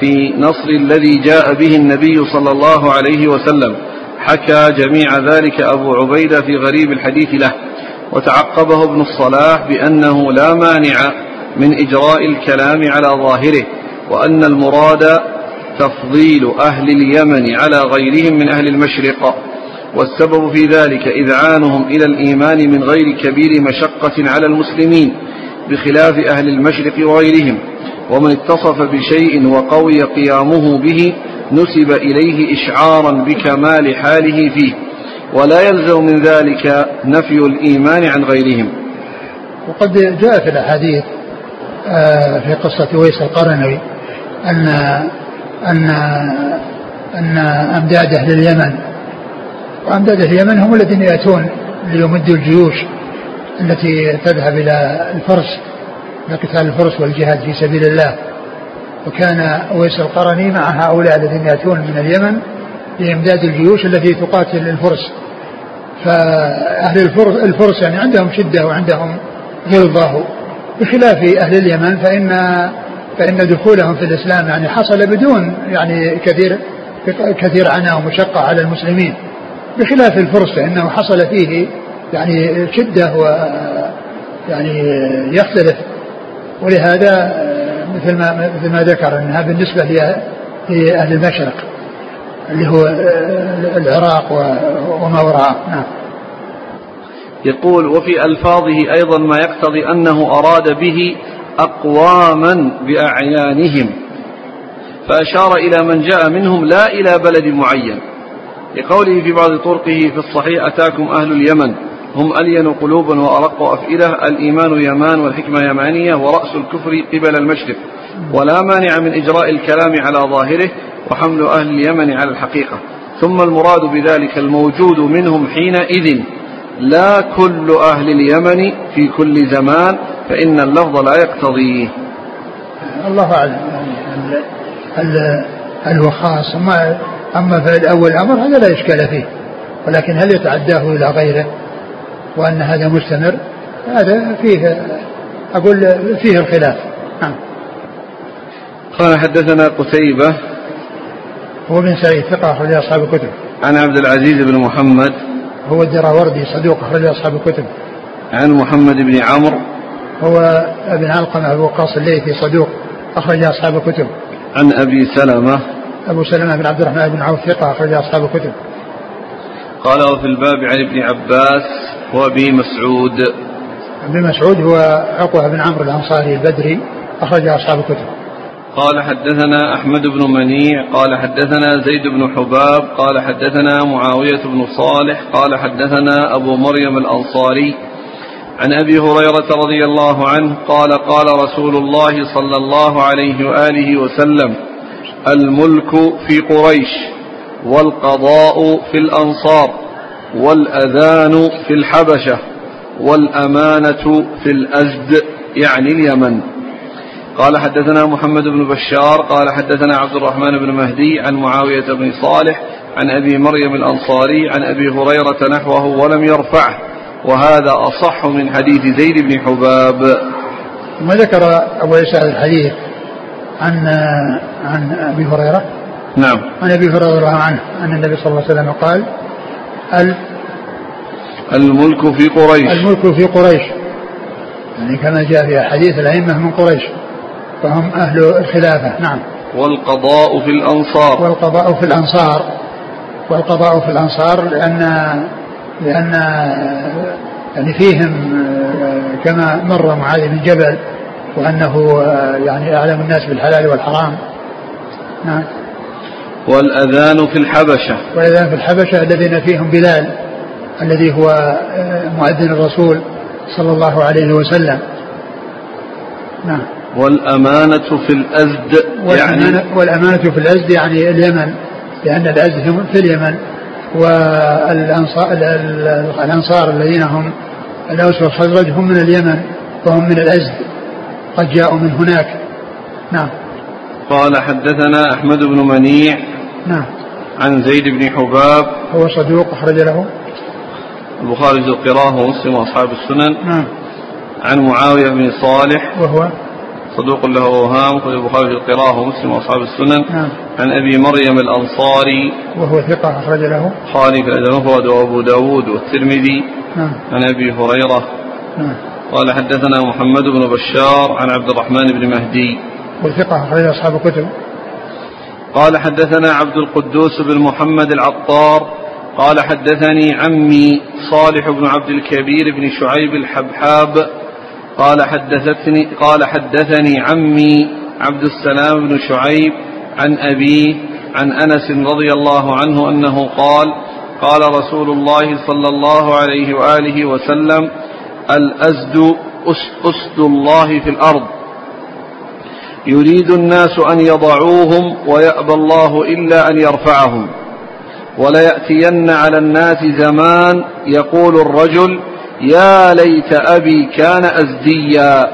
في نصر الذي جاء به النبي صلى الله عليه وسلم. حكى جميع ذلك أبو عبيدة في غريب الحديث له وتعقبه ابن الصلاح بأنه لا مانع من إجراء الكلام على ظاهره وأن المراد تفضيل أهل اليمن على غيرهم من أهل المشرق والسبب في ذلك إذعانهم إلى الإيمان من غير كبير مشقة على المسلمين بخلاف أهل المشرق وغيرهم ومن اتصف بشيء وقوي قيامه به نسب إليه إشعارا بكمال حاله فيه ولا يلزم من ذلك نفي الإيمان عن غيرهم. وقد جاء في الأحاديث آه، في قصة ويس القرني أن أن أن أمداد أهل اليمن وأمداد أهل اليمن هم الذين يأتون ليمدوا الجيوش التي تذهب إلى الفرس لقتال الفرس والجهاد في سبيل الله. وكان أويس القرني مع هؤلاء الذين يأتون من اليمن لإمداد الجيوش التي تقاتل الفرس. فأهل الفرس, الفرس يعني عندهم شدة وعندهم غلظة. بخلاف أهل اليمن فإن فإن دخولهم في الإسلام يعني حصل بدون يعني كثير كثير عناء ومشقة على المسلمين. بخلاف الفرس فإنه حصل فيه يعني شدة و يعني يختلف. ولهذا مثل ما مثل ما ذكر انها بالنسبة لاهل المشرق اللي هو العراق وما وراءه. نعم. يقول وفي ألفاظه أيضا ما يقتضي أنه أراد به أقواما بأعيانهم. فأشار إلى من جاء منهم لا إلى بلد معين. لقوله في بعض طرقه في الصحيح أتاكم أهل اليمن. هم ألين قلوبا وأرق أفئدة. الإيمان يمان والحكمة يمانية ورأس الكفر قبل المشرق. ولا مانع من إجراء الكلام على ظاهره وحمل أهل اليمن على الحقيقة. ثم المراد بذلك الموجود منهم حينئذ لا كل أهل اليمن في كل زمان فإن اللفظ لا يقتضيه الله أعلم. هل هل هو خاص أما أما في الأول أمر هذا لا إشكال فيه. ولكن هل يتعداه إلى غيره؟ وأن هذا مستمر هذا فيه أقول فيه الخلاف. نعم. قال حدثنا قتيبة. هو بن سعيد ثقة أخرج أصحاب الكتب. عن عبد العزيز بن محمد. هو الدراوردي صدوق أخرج أصحاب الكتب. عن محمد بن عمرو. هو ابن علقمة أبو وقاص الليثي صدوق أخرج أصحاب الكتب. عن أبي سلمة. أبو سلمة بن عبد الرحمن بن عوف ثقة أخرج أصحاب الكتب. قال وفي الباب عن ابن عباس وأبي مسعود. ابن مسعود هو عقبة بن عمرو الأنصاري البدري أخرج أصحاب الكتب. قال حدثنا أحمد بن منيع قال حدثنا زيد بن حباب قال حدثنا معاوية بن صالح قال حدثنا أبو مريم الأنصاري. عن أبي هريرة رضي الله عنه قال قال رسول الله صلى الله عليه وآله وسلم الملك في قريش. والقضاء في الأنصار والأذان في الحبشة والأمانة في الأزد يعني اليمن. قال حدثنا محمد بن بشار قال حدثنا عبد الرحمن بن مهدي عن معاوية بن صالح عن أبي مريم الأنصاري عن أبي هريرة نحوه ولم يرفعه وهذا أصح من حديث زيد بن حباب. ثم ذكر أبو عيسى الحديث عن عن أبي هريرة؟ نعم. عن أبي هريرة رضي الله عنه أن النبي صلى الله عليه وسلم قال ال الملك في قريش. الملك في قريش. يعني كما جاء في أحاديث الأئمة من قريش فهم أهل الخلافة. نعم. والقضاء في الأنصار. والقضاء في الأنصار. والقضاء في الأنصار لأن لأن يعني فيهم كما مر معاذ بن جبل وأنه يعني أعلم الناس بالحلال والحرام. نعم. والأذان في الحبشة. والأذان في الحبشة الذين فيهم بلال الذي هو مؤذن الرسول صلى الله عليه وسلم. نعم. والأمانة في الأزد والأمانة يعني والأمانة في الأزد يعني اليمن لأن الأزد في اليمن. والأنصار الأنصار الذين هم الأوس والخزرج هم من اليمن وهم من الأزد. قد جاءوا من هناك. نعم. قال حدثنا أحمد بن منيع نعم. عن زيد بن حباب. هو صدوق أخرج له. البخاري في القراءة ومسلم وأصحاب السنن. نعم. عن معاوية بن صالح. وهو؟ صدوق له أوهام خرج البخاري في القراءة ومسلم وأصحاب السنن. نعم. عن أبي مريم الأنصاري. وهو ثقة أخرج له. خالي في الأدب المفرد وأبو داود والترمذي. نعم. عن أبي هريرة. نعم. قال حدثنا محمد بن بشار عن عبد الرحمن بن مهدي. والثقة أخرج أصحاب الكتب. قال حدثنا عبد القدوس بن محمد العطار قال حدثني عمي صالح بن عبد الكبير بن شعيب الحبحاب قال حدثتني قال حدثني عمي عبد السلام بن شعيب عن أبيه عن أنس رضي الله عنه أنه قال قال رسول الله صلى الله عليه وآله وسلم الأزد أسد الله في الأرض. يريد الناس أن يضعوهم ويأبى الله إلا أن يرفعهم. وليأتين على الناس زمان يقول الرجل يا ليت أبي كان أزديا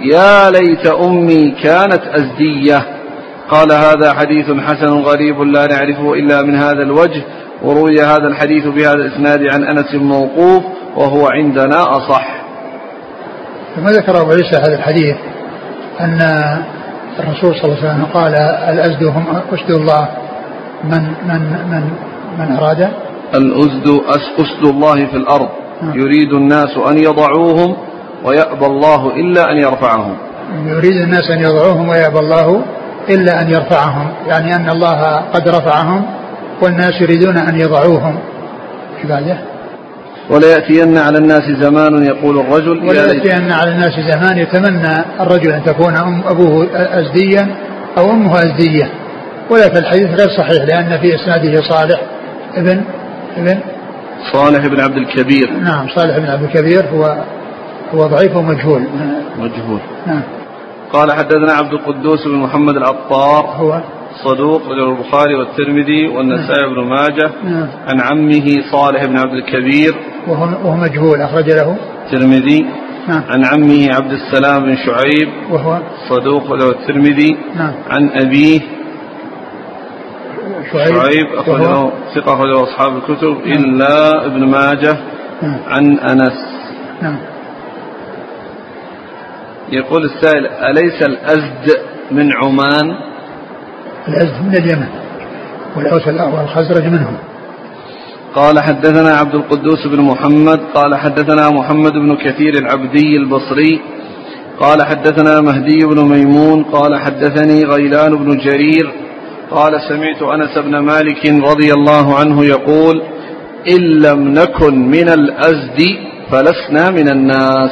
يا ليت أمي كانت أزدية قال هذا حديث حسن غريب لا نعرفه إلا من هذا الوجه وروي هذا الحديث بهذا الإسناد عن أنس موقوف وهو عندنا أصح. ثم ذكر أبو عيسى هذا الحديث أن الرسول صلى الله عليه وسلم قال الأزد هم أسد الله من من من من أراد؟ الأسد أسد الله في الأرض. نعم. يريد الناس أن يضعوهم ويأبى الله إلا أن يرفعهم. يريد الناس أن يضعوهم ويأبى الله إلا أن يرفعهم. يعني أن الله قد رفعهم والناس يريدون أن يضعوهم. في بعده وليأتين على الناس زمان يقول الرجل وليأتين على الناس زمان يتمنى الرجل أن تكون أم أبوه أزديا أو أمه أزدية ولكن الحديث غير صحيح لأن في إسناده صالح. ابن ابن؟ صالح بن عبد الكبير. نعم صالح بن عبد الكبير هو هو ضعيف ومجهول. مجهول. نعم. قال حدثنا عبد القدوس بن محمد العطار. هو؟ صدوق رجل البخاري والترمذي والنسائي بن ماجه نعم. عن عمه صالح بن عبد الكبير وهو, وهو مجهول أخرج له الترمذي نعم. عن عمه عبد السلام بن شعيب وهو صدوق له الترمذي نعم. عن أبيه شعيب, شعيب أخرجه ثقة أخرجه أصحاب الكتب نعم. إلا ابن ماجه نعم. عن أنس نعم. يقول السائل أليس الأزد من عمان الأزد من اليمن والأوس والخزرج منهم. قال حدثنا عبد القدوس بن محمد قال حدثنا محمد بن كثير العبدي البصري قال حدثنا مهدي بن ميمون قال حدثني غيلان بن جرير قال سمعت أنس بن مالك رضي الله عنه يقول إن لم نكن من الأزد فلسنا من الناس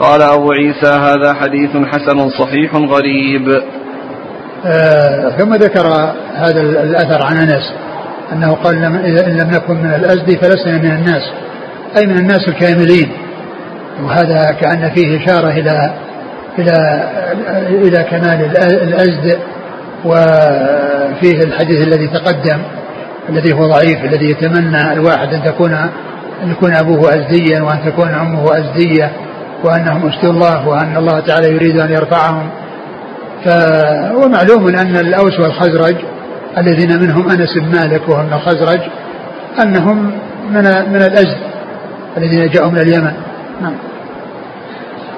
قال أبو عيسى هذا حديث حسن صحيح غريب ثم ذكر هذا الأثر عن أنس أنه قال إن لم نكن من الازد فلسنا من الناس أي من الناس الكاملين. وهذا كأن فيه إشارة إلى إلى إلى كمال الأزد وفيه الحديث الذي تقدم الذي هو ضعيف الذي يتمنى الواحد أن تكون أن يكون أبوه ازديا وأن تكون أمه أزدية وأنهم اشتوا الله وأن الله تعالى يريد أن يرفعهم. فهو معلوم أن الأوس والخزرج الذين منهم أنس بن مالك وهم الخزرج أنهم من من الأزد الذين جاءوا من اليمن. نعم.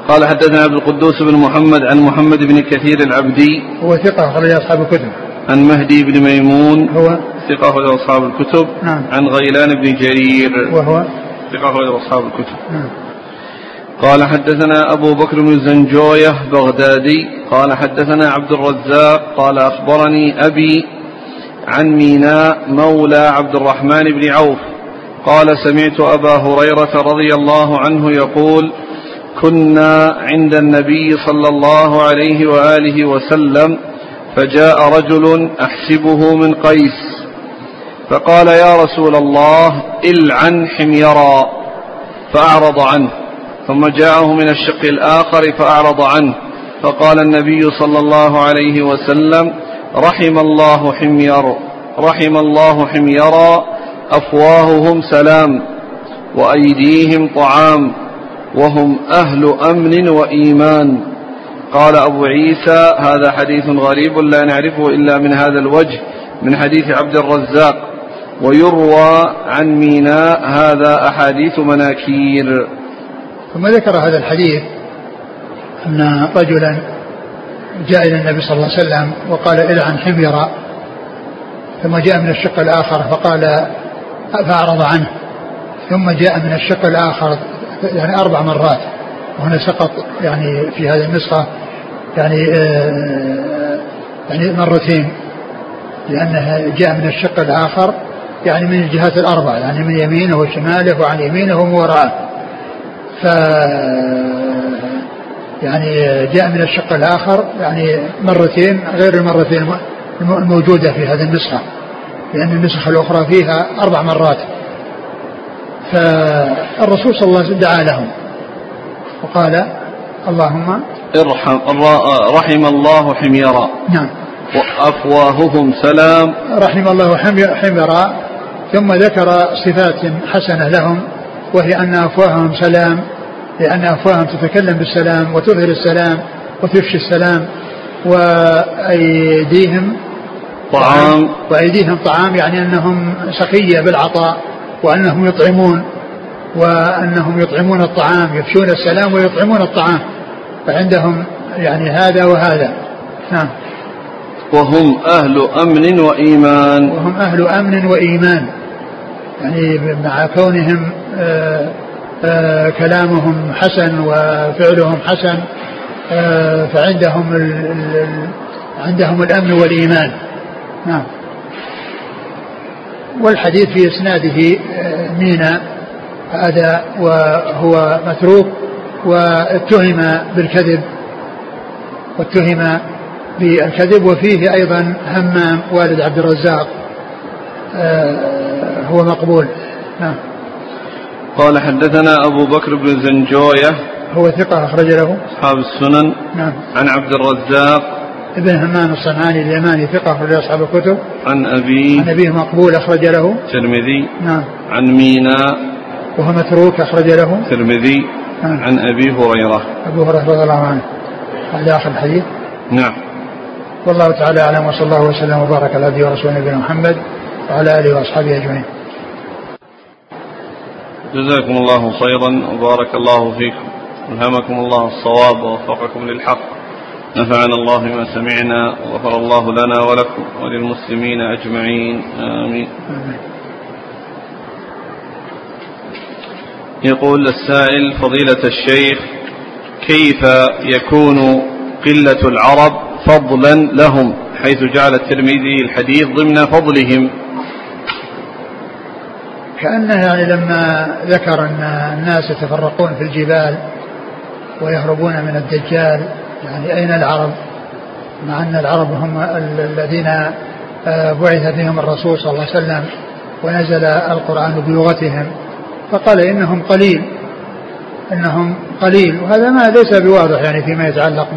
قال حدثنا عبد القدوس بن محمد عن محمد بن كثير العبدي. هو ثقة أخرج أصحاب الكتب. عن مهدي بن ميمون. هو؟ ثقة أخرج أصحاب الكتب. نعم. عن غيلان بن جرير. وهو؟ ثقة أخرج أصحاب الكتب. نعم. قال حدثنا أبو بكر بن زنجوية بغدادي قال حدثنا عبد الرزاق قال أخبرني أبي عن ميناء مولى عبد الرحمن بن عوف قال سمعت أبا هريرة رضي الله عنه يقول كنا عند النبي صلى الله عليه وآله وسلم فجاء رجل أحسبه من قيس فقال يا رسول الله إلعن حميرا. فأعرض عنه. ثم جاءه من الشق الآخر فأعرض عنه. فقال النبي صلى الله عليه وسلم رحم الله حمير رحم الله حميرا أفواههم سلام وأيديهم طعام وهم أهل أمن وإيمان. قال أبو عيسى هذا حديث غريب لا نعرفه إلا من هذا الوجه من حديث عبد الرزاق ويروى عن ميناء هذا أحاديث مناكير. ثم ذكر هذا الحديث أن رجلا جاء إلى النبي صلى الله عليه وسلم وقال العن حميرا ثم جاء من الشق الآخر فقال فأعرض عنه ثم جاء من الشق الآخر يعني أربع مرات وهنا سقط يعني في هذه النسخة يعني آه يعني مرتين لأنه جاء من الشق الآخر يعني من الجهات الأربع يعني من يمينه وشماله وعن يمينه ومن وراءه ف يعني جاء من الشق الآخر يعني مرتين غير المرتين الموجودة في هذه النسخة لأن النسخة الأخرى فيها أربع مرات. فالرسول صلى الله عليه وسلم دعا لهم وقال اللهم ارحم رحم الله حميرا. نعم. وأفواههم سلام. رحم الله حميرا ثم ذكر صفات حسنة لهم وهي أن أفواههم سلام لأن أفواههم تتكلم بالسلام وتظهر السلام وتفشي السلام وأيديهم طعام. وأيديهم طعام يعني أنهم سخية بالعطاء وأنهم يطعمون وأنهم يطعمون الطعام يفشون السلام ويطعمون الطعام فعندهم يعني هذا وهذا. نعم. وهم أهل أمن وإيمان. وهم أهل أمن وإيمان. يعني مع كونهم آآ آآ كلامهم حسن وفعلهم حسن فعندهم ال ال عندهم الأمن والإيمان. نعم. والحديث في إسناده مينا هذا وهو متروك واتهم بالكذب واتهم بالكذب وفيه أيضا همام والد عبد الرزاق. هو مقبول. نعم. قال حدثنا أبو بكر بن زنجوية. هو ثقة أخرج له. أصحاب السنن. نعم. عن عبد الرزاق. ابن همام الصنعاني اليماني ثقة أخرج أصحاب الكتب. عن أبي. عن أبيه مقبول أخرج له. الترمذي نعم. عن مينا. وهو متروك أخرج له. الترمذي نعم. عن أبي هريرة. أبو هريرة رضي الله عنه. هذا آخر الحديث. نعم. والله تعالى أعلم وصلى الله وسلم وبارك على عبده ورسوله نبينا محمد. وعلى آله وأصحابه أجمعين. جزاكم الله خيرا وبارك الله فيكم. ألهمكم الله الصواب ووفقكم للحق. نفعنا الله بما سمعنا وغفر الله لنا ولكم وللمسلمين أجمعين. آمين. يقول السائل فضيلة الشيخ كيف يكون قلة العرب فضلا لهم؟ حيث جعل الترمذي الحديث ضمن فضلهم. كأنه يعني لما ذكر أن الناس يتفرقون في الجبال ويهربون من الدجال يعني أين العرب؟ مع أن العرب هم الذين بعث فيهم الرسول صلى الله عليه وسلم ونزل القرآن بلغتهم. فقال إنهم قليل إنهم قليل. وهذا ما ليس بواضح يعني فيما يتعلق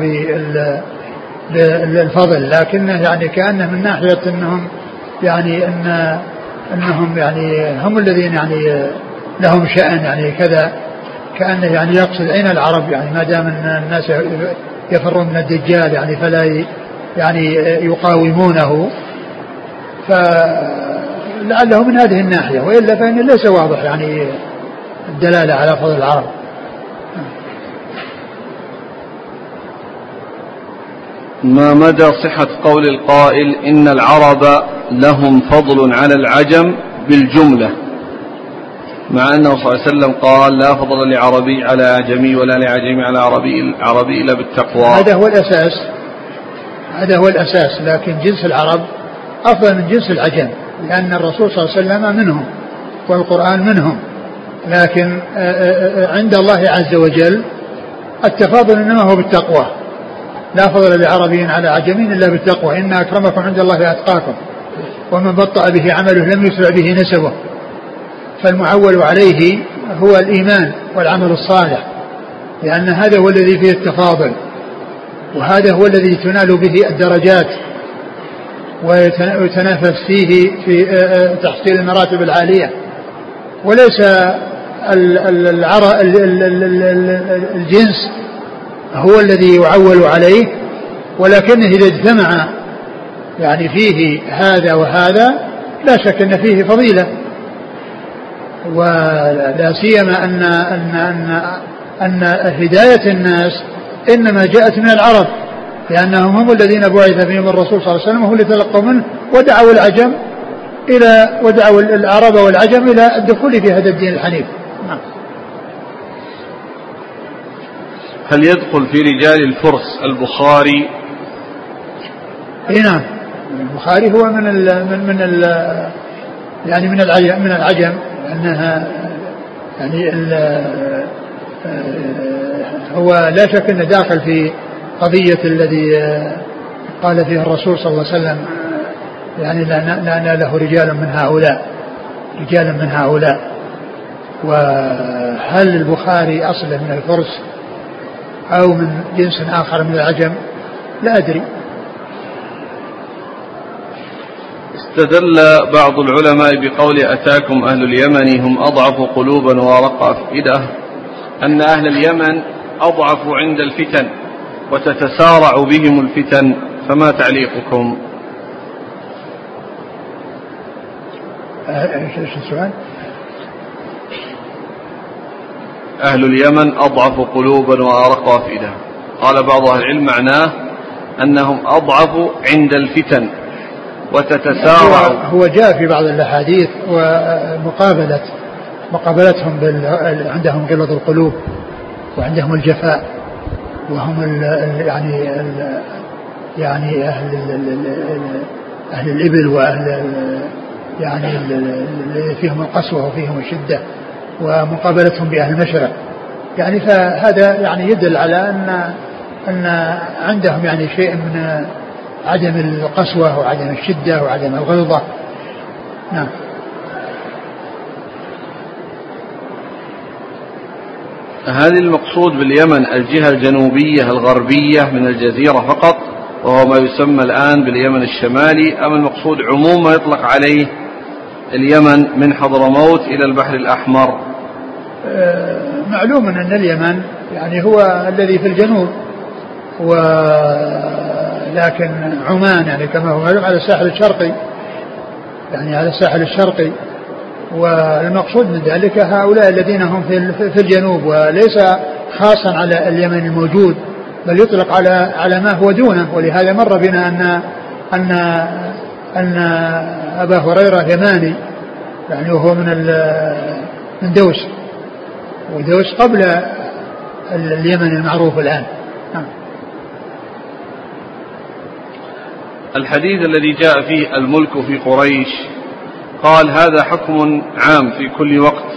بالفضل لكنه يعني كأنه من ناحية أنهم يعني أن أنهم يعني هم الذين يعني لهم شأن يعني كذا كأنه يعني يقصد أين العرب يعني ما دام الناس يفرون من الدجال يعني فلا يعني يقاومونه. فلعله من هذه الناحية وإلا فإن ليس واضح يعني الدلالة على فضل العرب. ما مدى صحة قول القائل إن العرب لهم فضل على العجم بالجملة؟ مع أنه صلى الله عليه وسلم قال لا فضل لعربي على أعجمي ولا لعجمي على عربي عربي إلا بالتقوى. هذا هو الأساس. هذا هو الأساس. لكن جنس العرب أفضل من جنس العجم لأن الرسول صلى الله عليه وسلم منهم والقرآن منهم. لكن عند الله عز وجل التفاضل إنما هو بالتقوى. لا فضل لعربي على عجمين إلا بالتقوى. إن أكرمكم عند الله أتقاكم. ومن بطأ به عمله لم يسرع به نسبه. فالمعول عليه هو الإيمان والعمل الصالح. لأن هذا هو الذي فيه التفاضل. وهذا هو الذي تنال به الدرجات. ويتنافس فيه في تحصيل المراتب العالية. وليس الجنس هو الذي يعول عليه ولكنه إذا اجتمع يعني فيه هذا وهذا لا شك أن فيه فضيلة. ولا سيما أن أن أن أن هداية الناس إنما جاءت من العرب لأنهم هم الذين بعث فيهم الرسول صلى الله عليه وسلم وهم اللي تلقوا منه ودعوا العجم إلى ودعوا العرب والعجم إلى الدخول في هذا الدين الحنيف نعم. هل يدخل في رجال الفرس البخاري. أي نعم. البخاري هو من ال من من ال يعني من العجم من العجم لأنها يعني ال هو لا شك إنه داخل في قضية الذي قال فيه الرسول صلى الله عليه وسلم يعني لا ناله رجال من هؤلاء رجال من هؤلاء. وهل البخاري اصله من الفرس؟ أو من جنس آخر من العجم لا أدري استدل بعض العلماء بقول أتاكم أهل اليمن هم أضعف قلوبا وأرق أفئدة أن أهل اليمن أضعفوا عند الفتن وتتسارع بهم الفتن فما تعليقكم إيش السؤال؟ أهل اليمن أضعف قلوبا وأرق أفئدة قال بعض أهل العلم معناه أنهم أضعف عند الفتن وتتسارع هو, هو جاء في بعض الأحاديث ومقابلة مقابلتهم بال... عندهم غلظ القلوب وعندهم الجفاء وهم ال... يعني ال... يعني أهل. أهل الإبل وأهل يعني فيهم القسوة وفيهم الشدة ومقابلتهم بأهل المشرق. يعني فهذا يعني يدل على أن أن عندهم يعني شيء من عدم القسوة وعدم الشدة وعدم الغلظة. نعم. هل المقصود باليمن الجهة الجنوبية الغربية من الجزيرة فقط وهو ما يسمى الآن باليمن الشمالي. أم المقصود عموم ما يطلق عليه اليمن من حضرموت إلى البحر الأحمر. آه، معلوم أن اليمن يعني هو الذي في الجنوب ولكن عمان يعني كما هو معلوم على الساحل الشرقي يعني على الساحل الشرقي. والمقصود من ذلك هؤلاء الذين هم في الجنوب وليس خاصا على اليمن الموجود بل يطلق على على ما هو دونه. ولهذا مر بنا أن أن أن أبا هريرة يماني يعني وهو من من دوس ودوس قبل اليمن المعروف الآن. نعم. الحديث الذي جاء فيه الملك في قريش قال هذا حكم عام في كل وقت.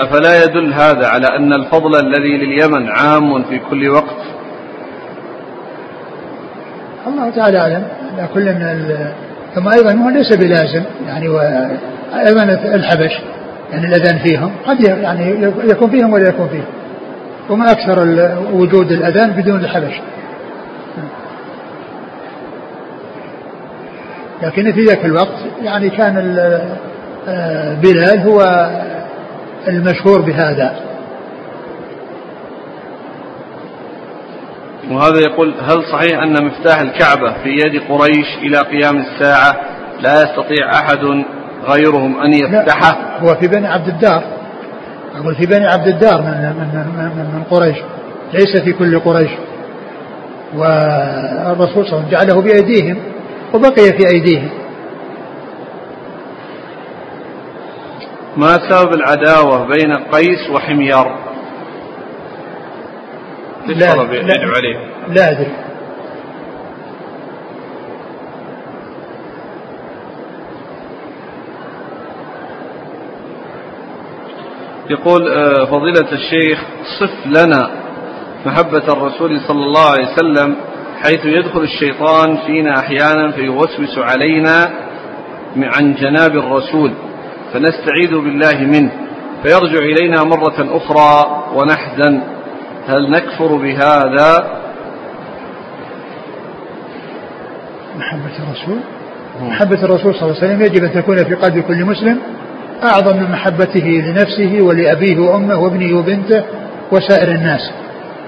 أفلا يدل هذا على أن الفضل الذي لليمن عام في كل وقت؟ الله تعالى أعلم. كل ثم أيضا هو ليس بلازم يعني أيضا الحبش يعني الأذان فيهم قد يعني يكون فيهم ولا يكون فيهم. وما أكثر وجود الأذان بدون الحبش. لكن في ذاك الوقت يعني كان آه، بلال هو المشهور بهذا. وهذا يقول هل صحيح أن مفتاح الكعبة في يد قريش إلى قيام الساعة لا يستطيع أحد غيرهم أن يفتحه؟ هو في بني عبد الدار. أقول في بني عبد الدار من, من, من, من قريش. ليس في كل قريش. والرسول صلى الله عليه وسلم جعله بأيديهم وبقي في أيديهم. ما سبب العداوة بين قيس وحمير؟ لا, لا, عليه؟ لا أدري. يقول آه، فضيلة الشيخ صف لنا محبة الرسول صلى الله عليه وسلم حيث يدخل الشيطان فينا أحيانا فيوسوس علينا عن جناب الرسول فنستعيذ بالله منه فيرجع إلينا مرة أخرى ونحزن. هل نكفر بهذا؟ محبة الرسول. محبة الرسول صلى الله عليه وسلم يجب أن تكون في قلب كل مسلم أعظم من محبته لنفسه ولأبيه وأمه وابنه وبنته وسائر الناس.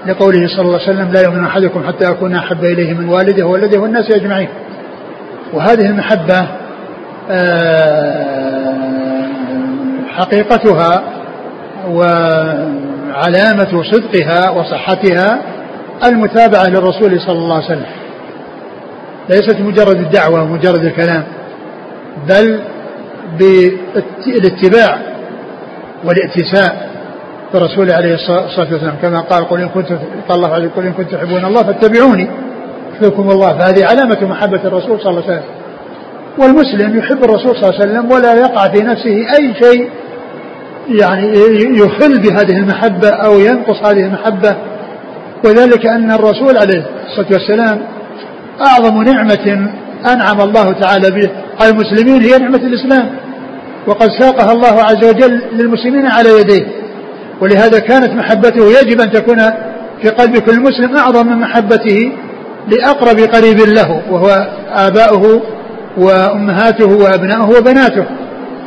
لقوله صلى الله عليه وسلم لا يؤمن أحدكم حتى أكون أحب إليه من والده وولده والناس أجمعين. وهذه المحبة آه، حقيقتها وعلامة صدقها وصحتها المتابعة للرسول صلى الله عليه وسلم. ليست مجرد الدعوة ومجرد الكلام بل بالاتباع والائتساء برسول عليه الصلاة والسلام. كما قال قل إن كنتم قال الله عليه قل إن كنتم تحبون الله فاتبعوني يحببكم الله. فهذه علامة محبة الرسول صلى الله عليه وسلم. والمسلم يحب الرسول صلى الله عليه وسلم ولا يقع في نفسه أي شيء يعني يخل بهذه المحبة أو ينقص هذه المحبة. وذلك أن الرسول عليه الصلاة والسلام أعظم نعمة أنعم الله تعالى به على المسلمين هي نعمة الإسلام. وقد ساقها الله عز وجل للمسلمين على يديه. ولهذا كانت محبته يجب أن تكون في قلب كل مسلم أعظم من محبته لأقرب قريب له وهو آباؤه وأمهاته وأبناؤه وبناته.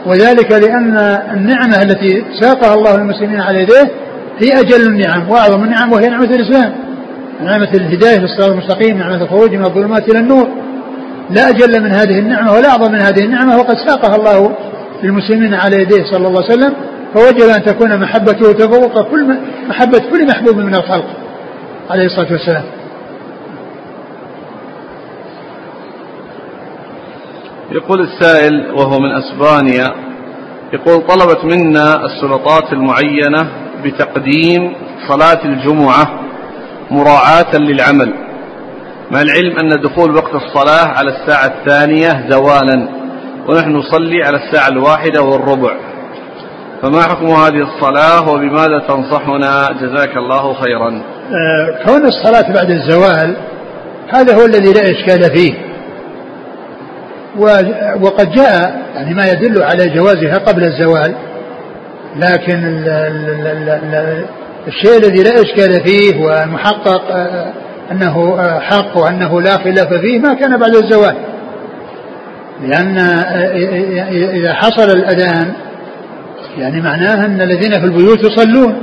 وذلك لأن النعمة التي ساقها الله للمسلمين على يديه هي أجل النعم وأعظم النعم وهي نعمة الإسلام. نعمة الهداية للصراط المستقيم نعمة الخروج من الظلمات إلى النور. لا أجل من هذه النعمة ولا أعظم من هذه النعمة وقد ساقها الله للمسلمين على يديه صلى الله عليه وسلم. فوجب أن تكون محبته تفوق كل محبة كل محبوب من الخلق عليه الصلاة والسلام. يقول السائل وهو من أسبانيا يقول طلبت منا السلطات المعينة بتقديم صلاة الجمعة مراعاة للعمل. مع العلم أن دخول وقت الصلاة على الساعة الثانية زوالا ونحن نصلي على الساعة الواحدة والربع. فما حكم هذه الصلاة وبماذا تنصحنا؟ جزاك الله خيرا. آه، كون الصلاة بعد الزوال هذا هو الذي لا إشكال فيه. وقد جاء يعني ما يدل على جوازها قبل الزوال لكن ال ال ال الشيء الذي لا إشكال فيه والمحقق آه، أنه آه، حق وأنه لا خلاف فيه ما كان بعد الزوال. لأن إذا حصل الأذان يعني معناه أن الذين في البيوت يصلون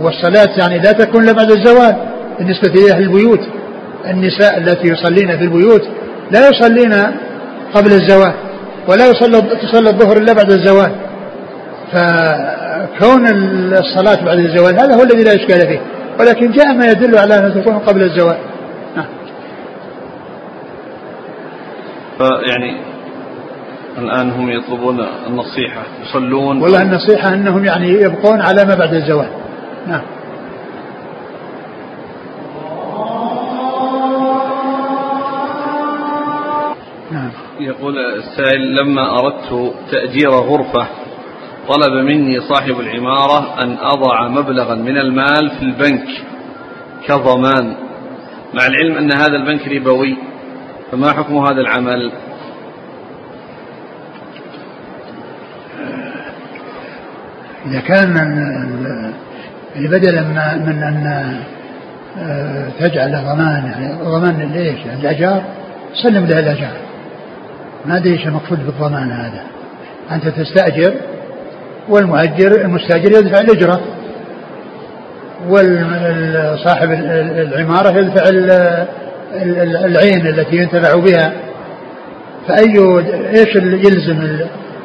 والصلاة يعني لا تكون إلا بعد الزوال بالنسبة لأهل البيوت. النساء التي يصلين في البيوت لا يصلين قبل الزوال ولا يصلى تصلى الظهر إلا بعد الزوال. فكون الصلاة بعد الزوال هذا هو الذي لا إشكال فيه. ولكن جاء ما يدل على أنها تكون قبل الزوال. نعم. فيعني الآن هم يطلبون النصيحة. يصلون. والله النصيحة أنهم يعني يبقون على ما بعد الزوال. نعم. يقول السائل لما أردت تأجير غرفة طلب مني صاحب العمارة أن أضع مبلغا من المال في البنك كضمان. مع العلم أن هذا البنك ربوي فما حكم هذا العمل؟ إذا كان يعني بدلا من أن آه، تجعل ضمان ضمان؟ يعني الأجار سلم له الأجار. ما أدري إيش المقصود بالضمان هذا. أنت تستأجر والمؤجر المستأجر يدفع الأجرة. وصاحب العمارة يدفع العين التي ينتفع بها. فأي إيش اللي يلزم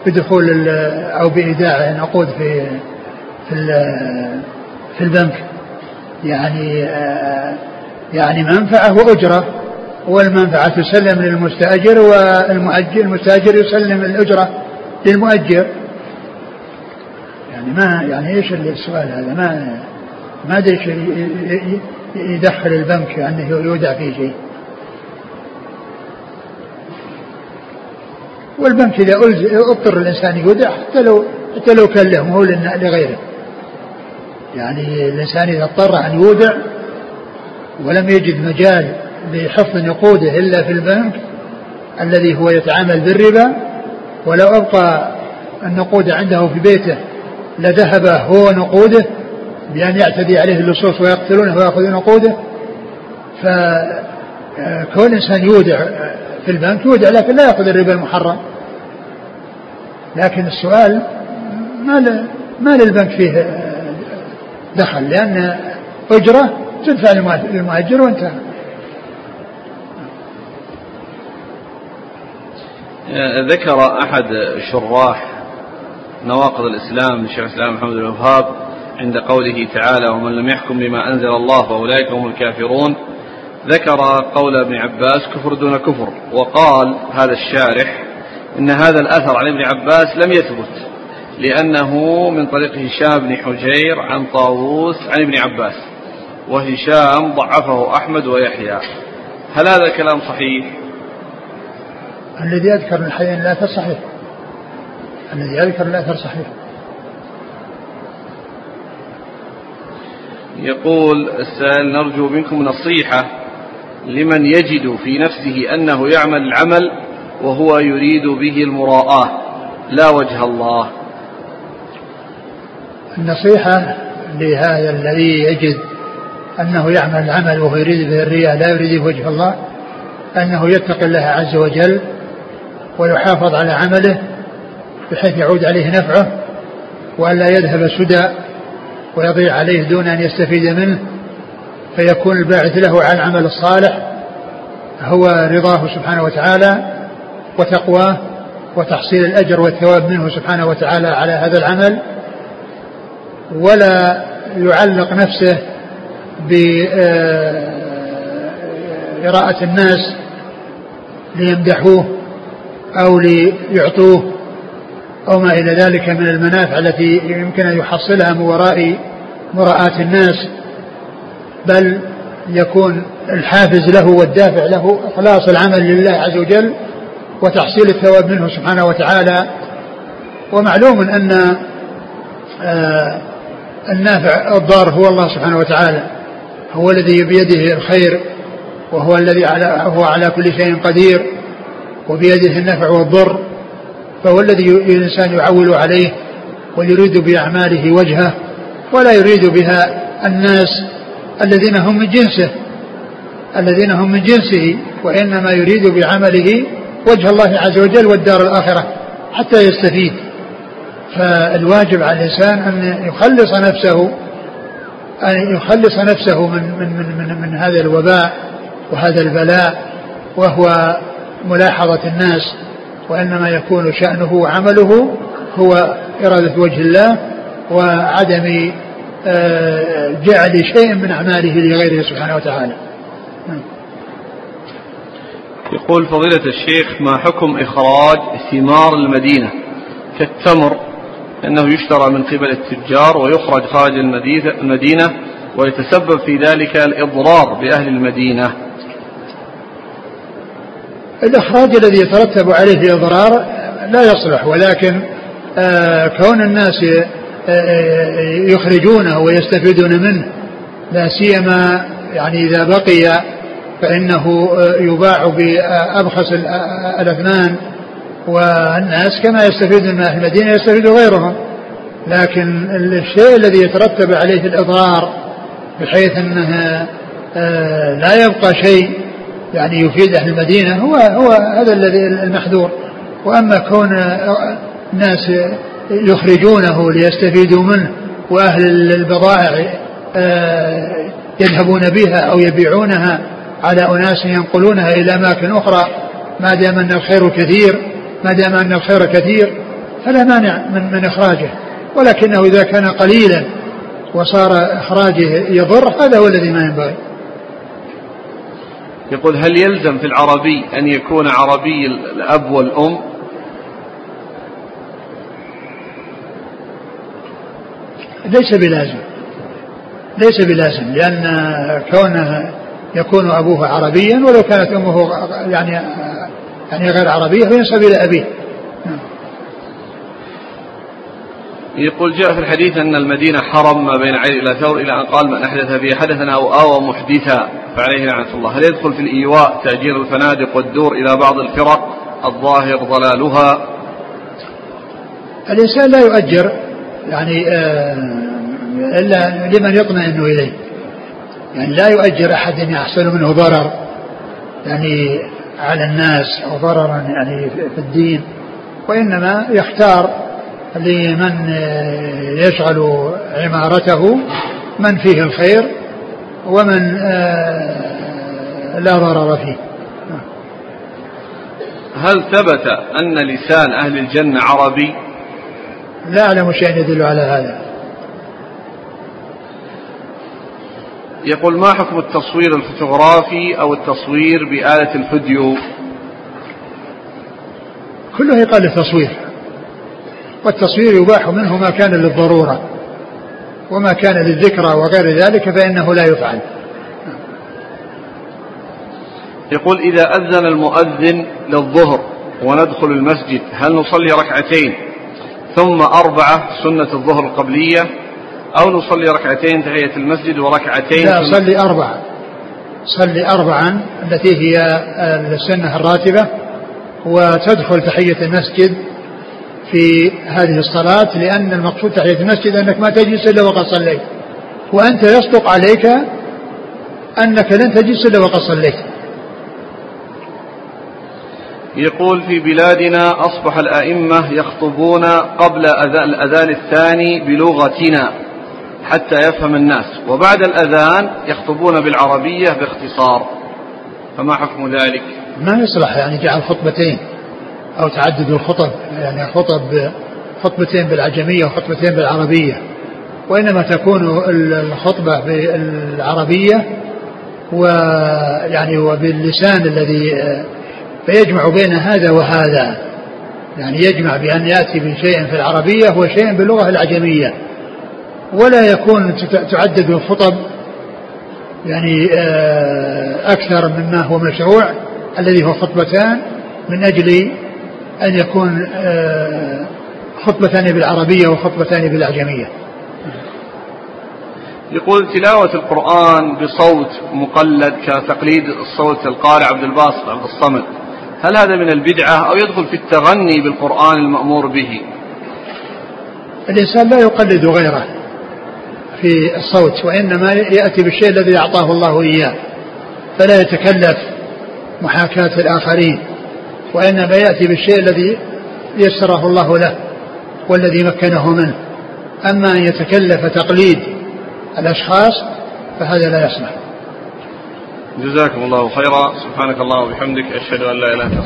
بدخول أو بإيداع نقود في في في البنك؟ يعني يعني منفعة وأجرة. والمنفعة تسلم للمستأجر والمؤجر المستأجر يسلم الأجرة للمؤجر. يعني ما يعني إيش السؤال هذا؟ ما ما أدري إيش يدخل البنك أنه يودع فيه شيء. والبنك إذا أضطر الإنسان يودع حتى لو حتى لو كان له مو لغيره. يعني الإنسان إذا اضطر أن يودع ولم يجد مجال لحفظ نقوده إلا في البنك الذي هو يتعامل بالربا ولو أبقى النقود عنده في بيته لذهب هو نقوده بأن يعتدي عليه اللصوص ويقتلونه ويأخذون نقوده. فكون الإنسان يودع في البنك يودع لكن لا يأخذ الربا المحرم. لكن السؤال ما ما للبنك فيه دخل لأن أجرة تدفع للمؤجر وانتهى. ذكر أحد شراح نواقض الإسلام للشيخ الإسلام محمد بن الوهاب عند قوله تعالى ومن لم يحكم بما أنزل الله فأولئك هم الكافرون ذكر قول ابن عباس كفر دون كفر وقال هذا الشارح إن هذا الأثر عن ابن عباس لم يثبت لأنه من طريق هشام بن حجير عن طاووس عن ابن عباس وهشام ضعفه أحمد ويحيى هل هذا الكلام صحيح؟ الذي يذكر من حي الأثر صحيح. الذي يذكر الأثر صحيح. يقول السائل نرجو منكم نصيحة لمن يجد في نفسه أنه يعمل العمل وهو يريد به المراءة. لا وجه الله. النصيحة لهذا الذي يجد أنه يعمل العمل وهو يريد به الرياء لا يريد به وجه الله أنه يتقي الله عز وجل ويحافظ على عمله بحيث يعود عليه نفعه وألا يذهب سدى ويضيع عليه دون أن يستفيد منه فيكون الباعث له على العمل الصالح هو رضاه سبحانه وتعالى وتقواه وتحصيل الأجر والثواب منه سبحانه وتعالى على هذا العمل ولا يعلق نفسه بإراءة الناس ليمدحوه. أو ليعطوه أو ما إلى ذلك من المنافع التي يمكن أن يحصلها من وراء مراءة الناس بل يكون الحافز له والدافع له إخلاص العمل لله عز وجل وتحصيل الثواب منه سبحانه وتعالى. ومعلوم أن آه، النافع الضار هو الله سبحانه وتعالى هو الذي بيده الخير وهو الذي على هو على كل شيء قدير. وبيده النفع والضر فهو الذي الإنسان يعول عليه ويريد بأعماله وجهه ولا يريد بها الناس الذين هم من جنسه الذين هم من جنسه وإنما يريد بعمله وجه الله عز وجل والدار الآخرة حتى يستفيد. فالواجب على الإنسان أن يخلص نفسه أن يخلص نفسه من من من من, من هذا الوباء وهذا البلاء وهو ملاحظة الناس وإنما يكون شأنه وعمله هو إرادة وجه الله وعدم آه، جعل شيء من أعماله لغيره سبحانه وتعالى. يقول فضيلة الشيخ ما حكم إخراج ثمار المدينة كالتمر أنه يشترى من قبل التجار ويخرج خارج المدينة ويتسبب في ذلك الإضرار بأهل المدينة الإخراج الذي يترتب عليه الإضرار لا يصلح ولكن آه، كون الناس آه، آه، يخرجونه ويستفيدون منه لا سيما يعني إذا بقي فإنه يباع بأبخس الأثمان والناس كما يستفيد من أهل المدينة يستفيد غيرهم. لكن الشيء الذي يترتب عليه الإضرار بحيث أنه لا يبقى شيء يعني يفيد أهل المدينة هو هو هذا الذي المحذور. وأما كون الناس يخرجونه ليستفيدوا منه وأهل البضائع آه، يذهبون بها أو يبيعونها على أناس ينقلونها إلى أماكن أخرى ما دام أن الخير كثير ما دام أن الخير كثير فلا مانع من, من إخراجه. ولكنه إذا كان قليلا وصار إخراجه يضر هذا هو الذي ما ينبغي. يقول هل يلزم في العربي أن يكون عربي الأب والأم؟ ليس بلازم. ليس بلازم لأن كونه يكون أبوه عربيا ولو كانت أمه يعني يعني غير عربية فينسب إلى أبيه. يقول جاء في الحديث أن المدينة حرم ما بين عين إلى ثور إلى أن قال من أحدث فيه حدثا أو آوى محدثا فعليه لعنة الله. هل يدخل في الإيواء تأجير الفنادق والدور إلى بعض الفرق؟ الظاهر ضلالها. الإنسان لا يؤجر يعني آه إلا لمن يطمئن إليه. يعني لا يؤجر أحد يحصل منه ضرر يعني على الناس أو ضررا يعني في الدين وإنما يختار لمن يشغل عمارته من فيه الخير ومن آه، لا ضرر فيه. هل ثبت أن لسان أهل الجنة عربي؟ لا أعلم شيء يدل على هذا. يقول ما حكم التصوير الفوتوغرافي أو التصوير بآلة الفيديو؟ كله يقال التصوير. والتصوير يباح منه ما كان للضرورة وما كان للذكرى وغير ذلك فإنه لا يفعل. يقول إذا أذن المؤذن للظهر وندخل المسجد هل نصلي ركعتين ثم أربعة سنة الظهر القبلية أو نصلي ركعتين تحية المسجد وركعتين لا صلي أربعة. صلي أربعا التي هي السنة الراتبة وتدخل تحية المسجد في هذه الصلاة لأن المقصود تحية المسجد أنك ما تجلس إلا وقد صليت. وأنت يصدق عليك أنك لن تجلس إلا وقد صليت. يقول في بلادنا أصبح الأئمة يخطبون قبل الأذان الثاني بلغتنا حتى يفهم الناس. وبعد الأذان يخطبون بالعربية باختصار. فما حكم ذلك؟ ما يصلح يعني جعل خطبتين. أو تعدد الخطب يعني خطب خطبتين بالعجمية وخطبتين بالعربية. وإنما تكون الخطبة بالعربية ويعني وباللسان الذي فيجمع بين هذا وهذا. يعني يجمع بأن يأتي بشيء في العربية وشيء باللغة العجمية. ولا يكون تعدد الخطب يعني آه، أكثر مما هو مشروع الذي هو خطبتان من أجل أن يكون آه، خطبتان بالعربية وخطبتان بالأعجمية. يقول تلاوة القرآن بصوت مقلد كتقليد الصوت القارئ عبد الباسط عبد الصمد. هل هذا من البدعة أو يدخل في التغني بالقرآن المأمور به؟ الإنسان لا يقلد غيره في الصوت وإنما يأتي بالشيء الذي أعطاه الله إياه فلا يتكلف محاكاة الآخرين. وإنما يأتي بالشيء الذي يسره الله له والذي مكنه منه. أما أن يتكلف تقليد الأشخاص فهذا لا يصلح. جزاكم الله خيرا. سبحانك الله وبحمدك أشهد أن لا إله إلا أنت.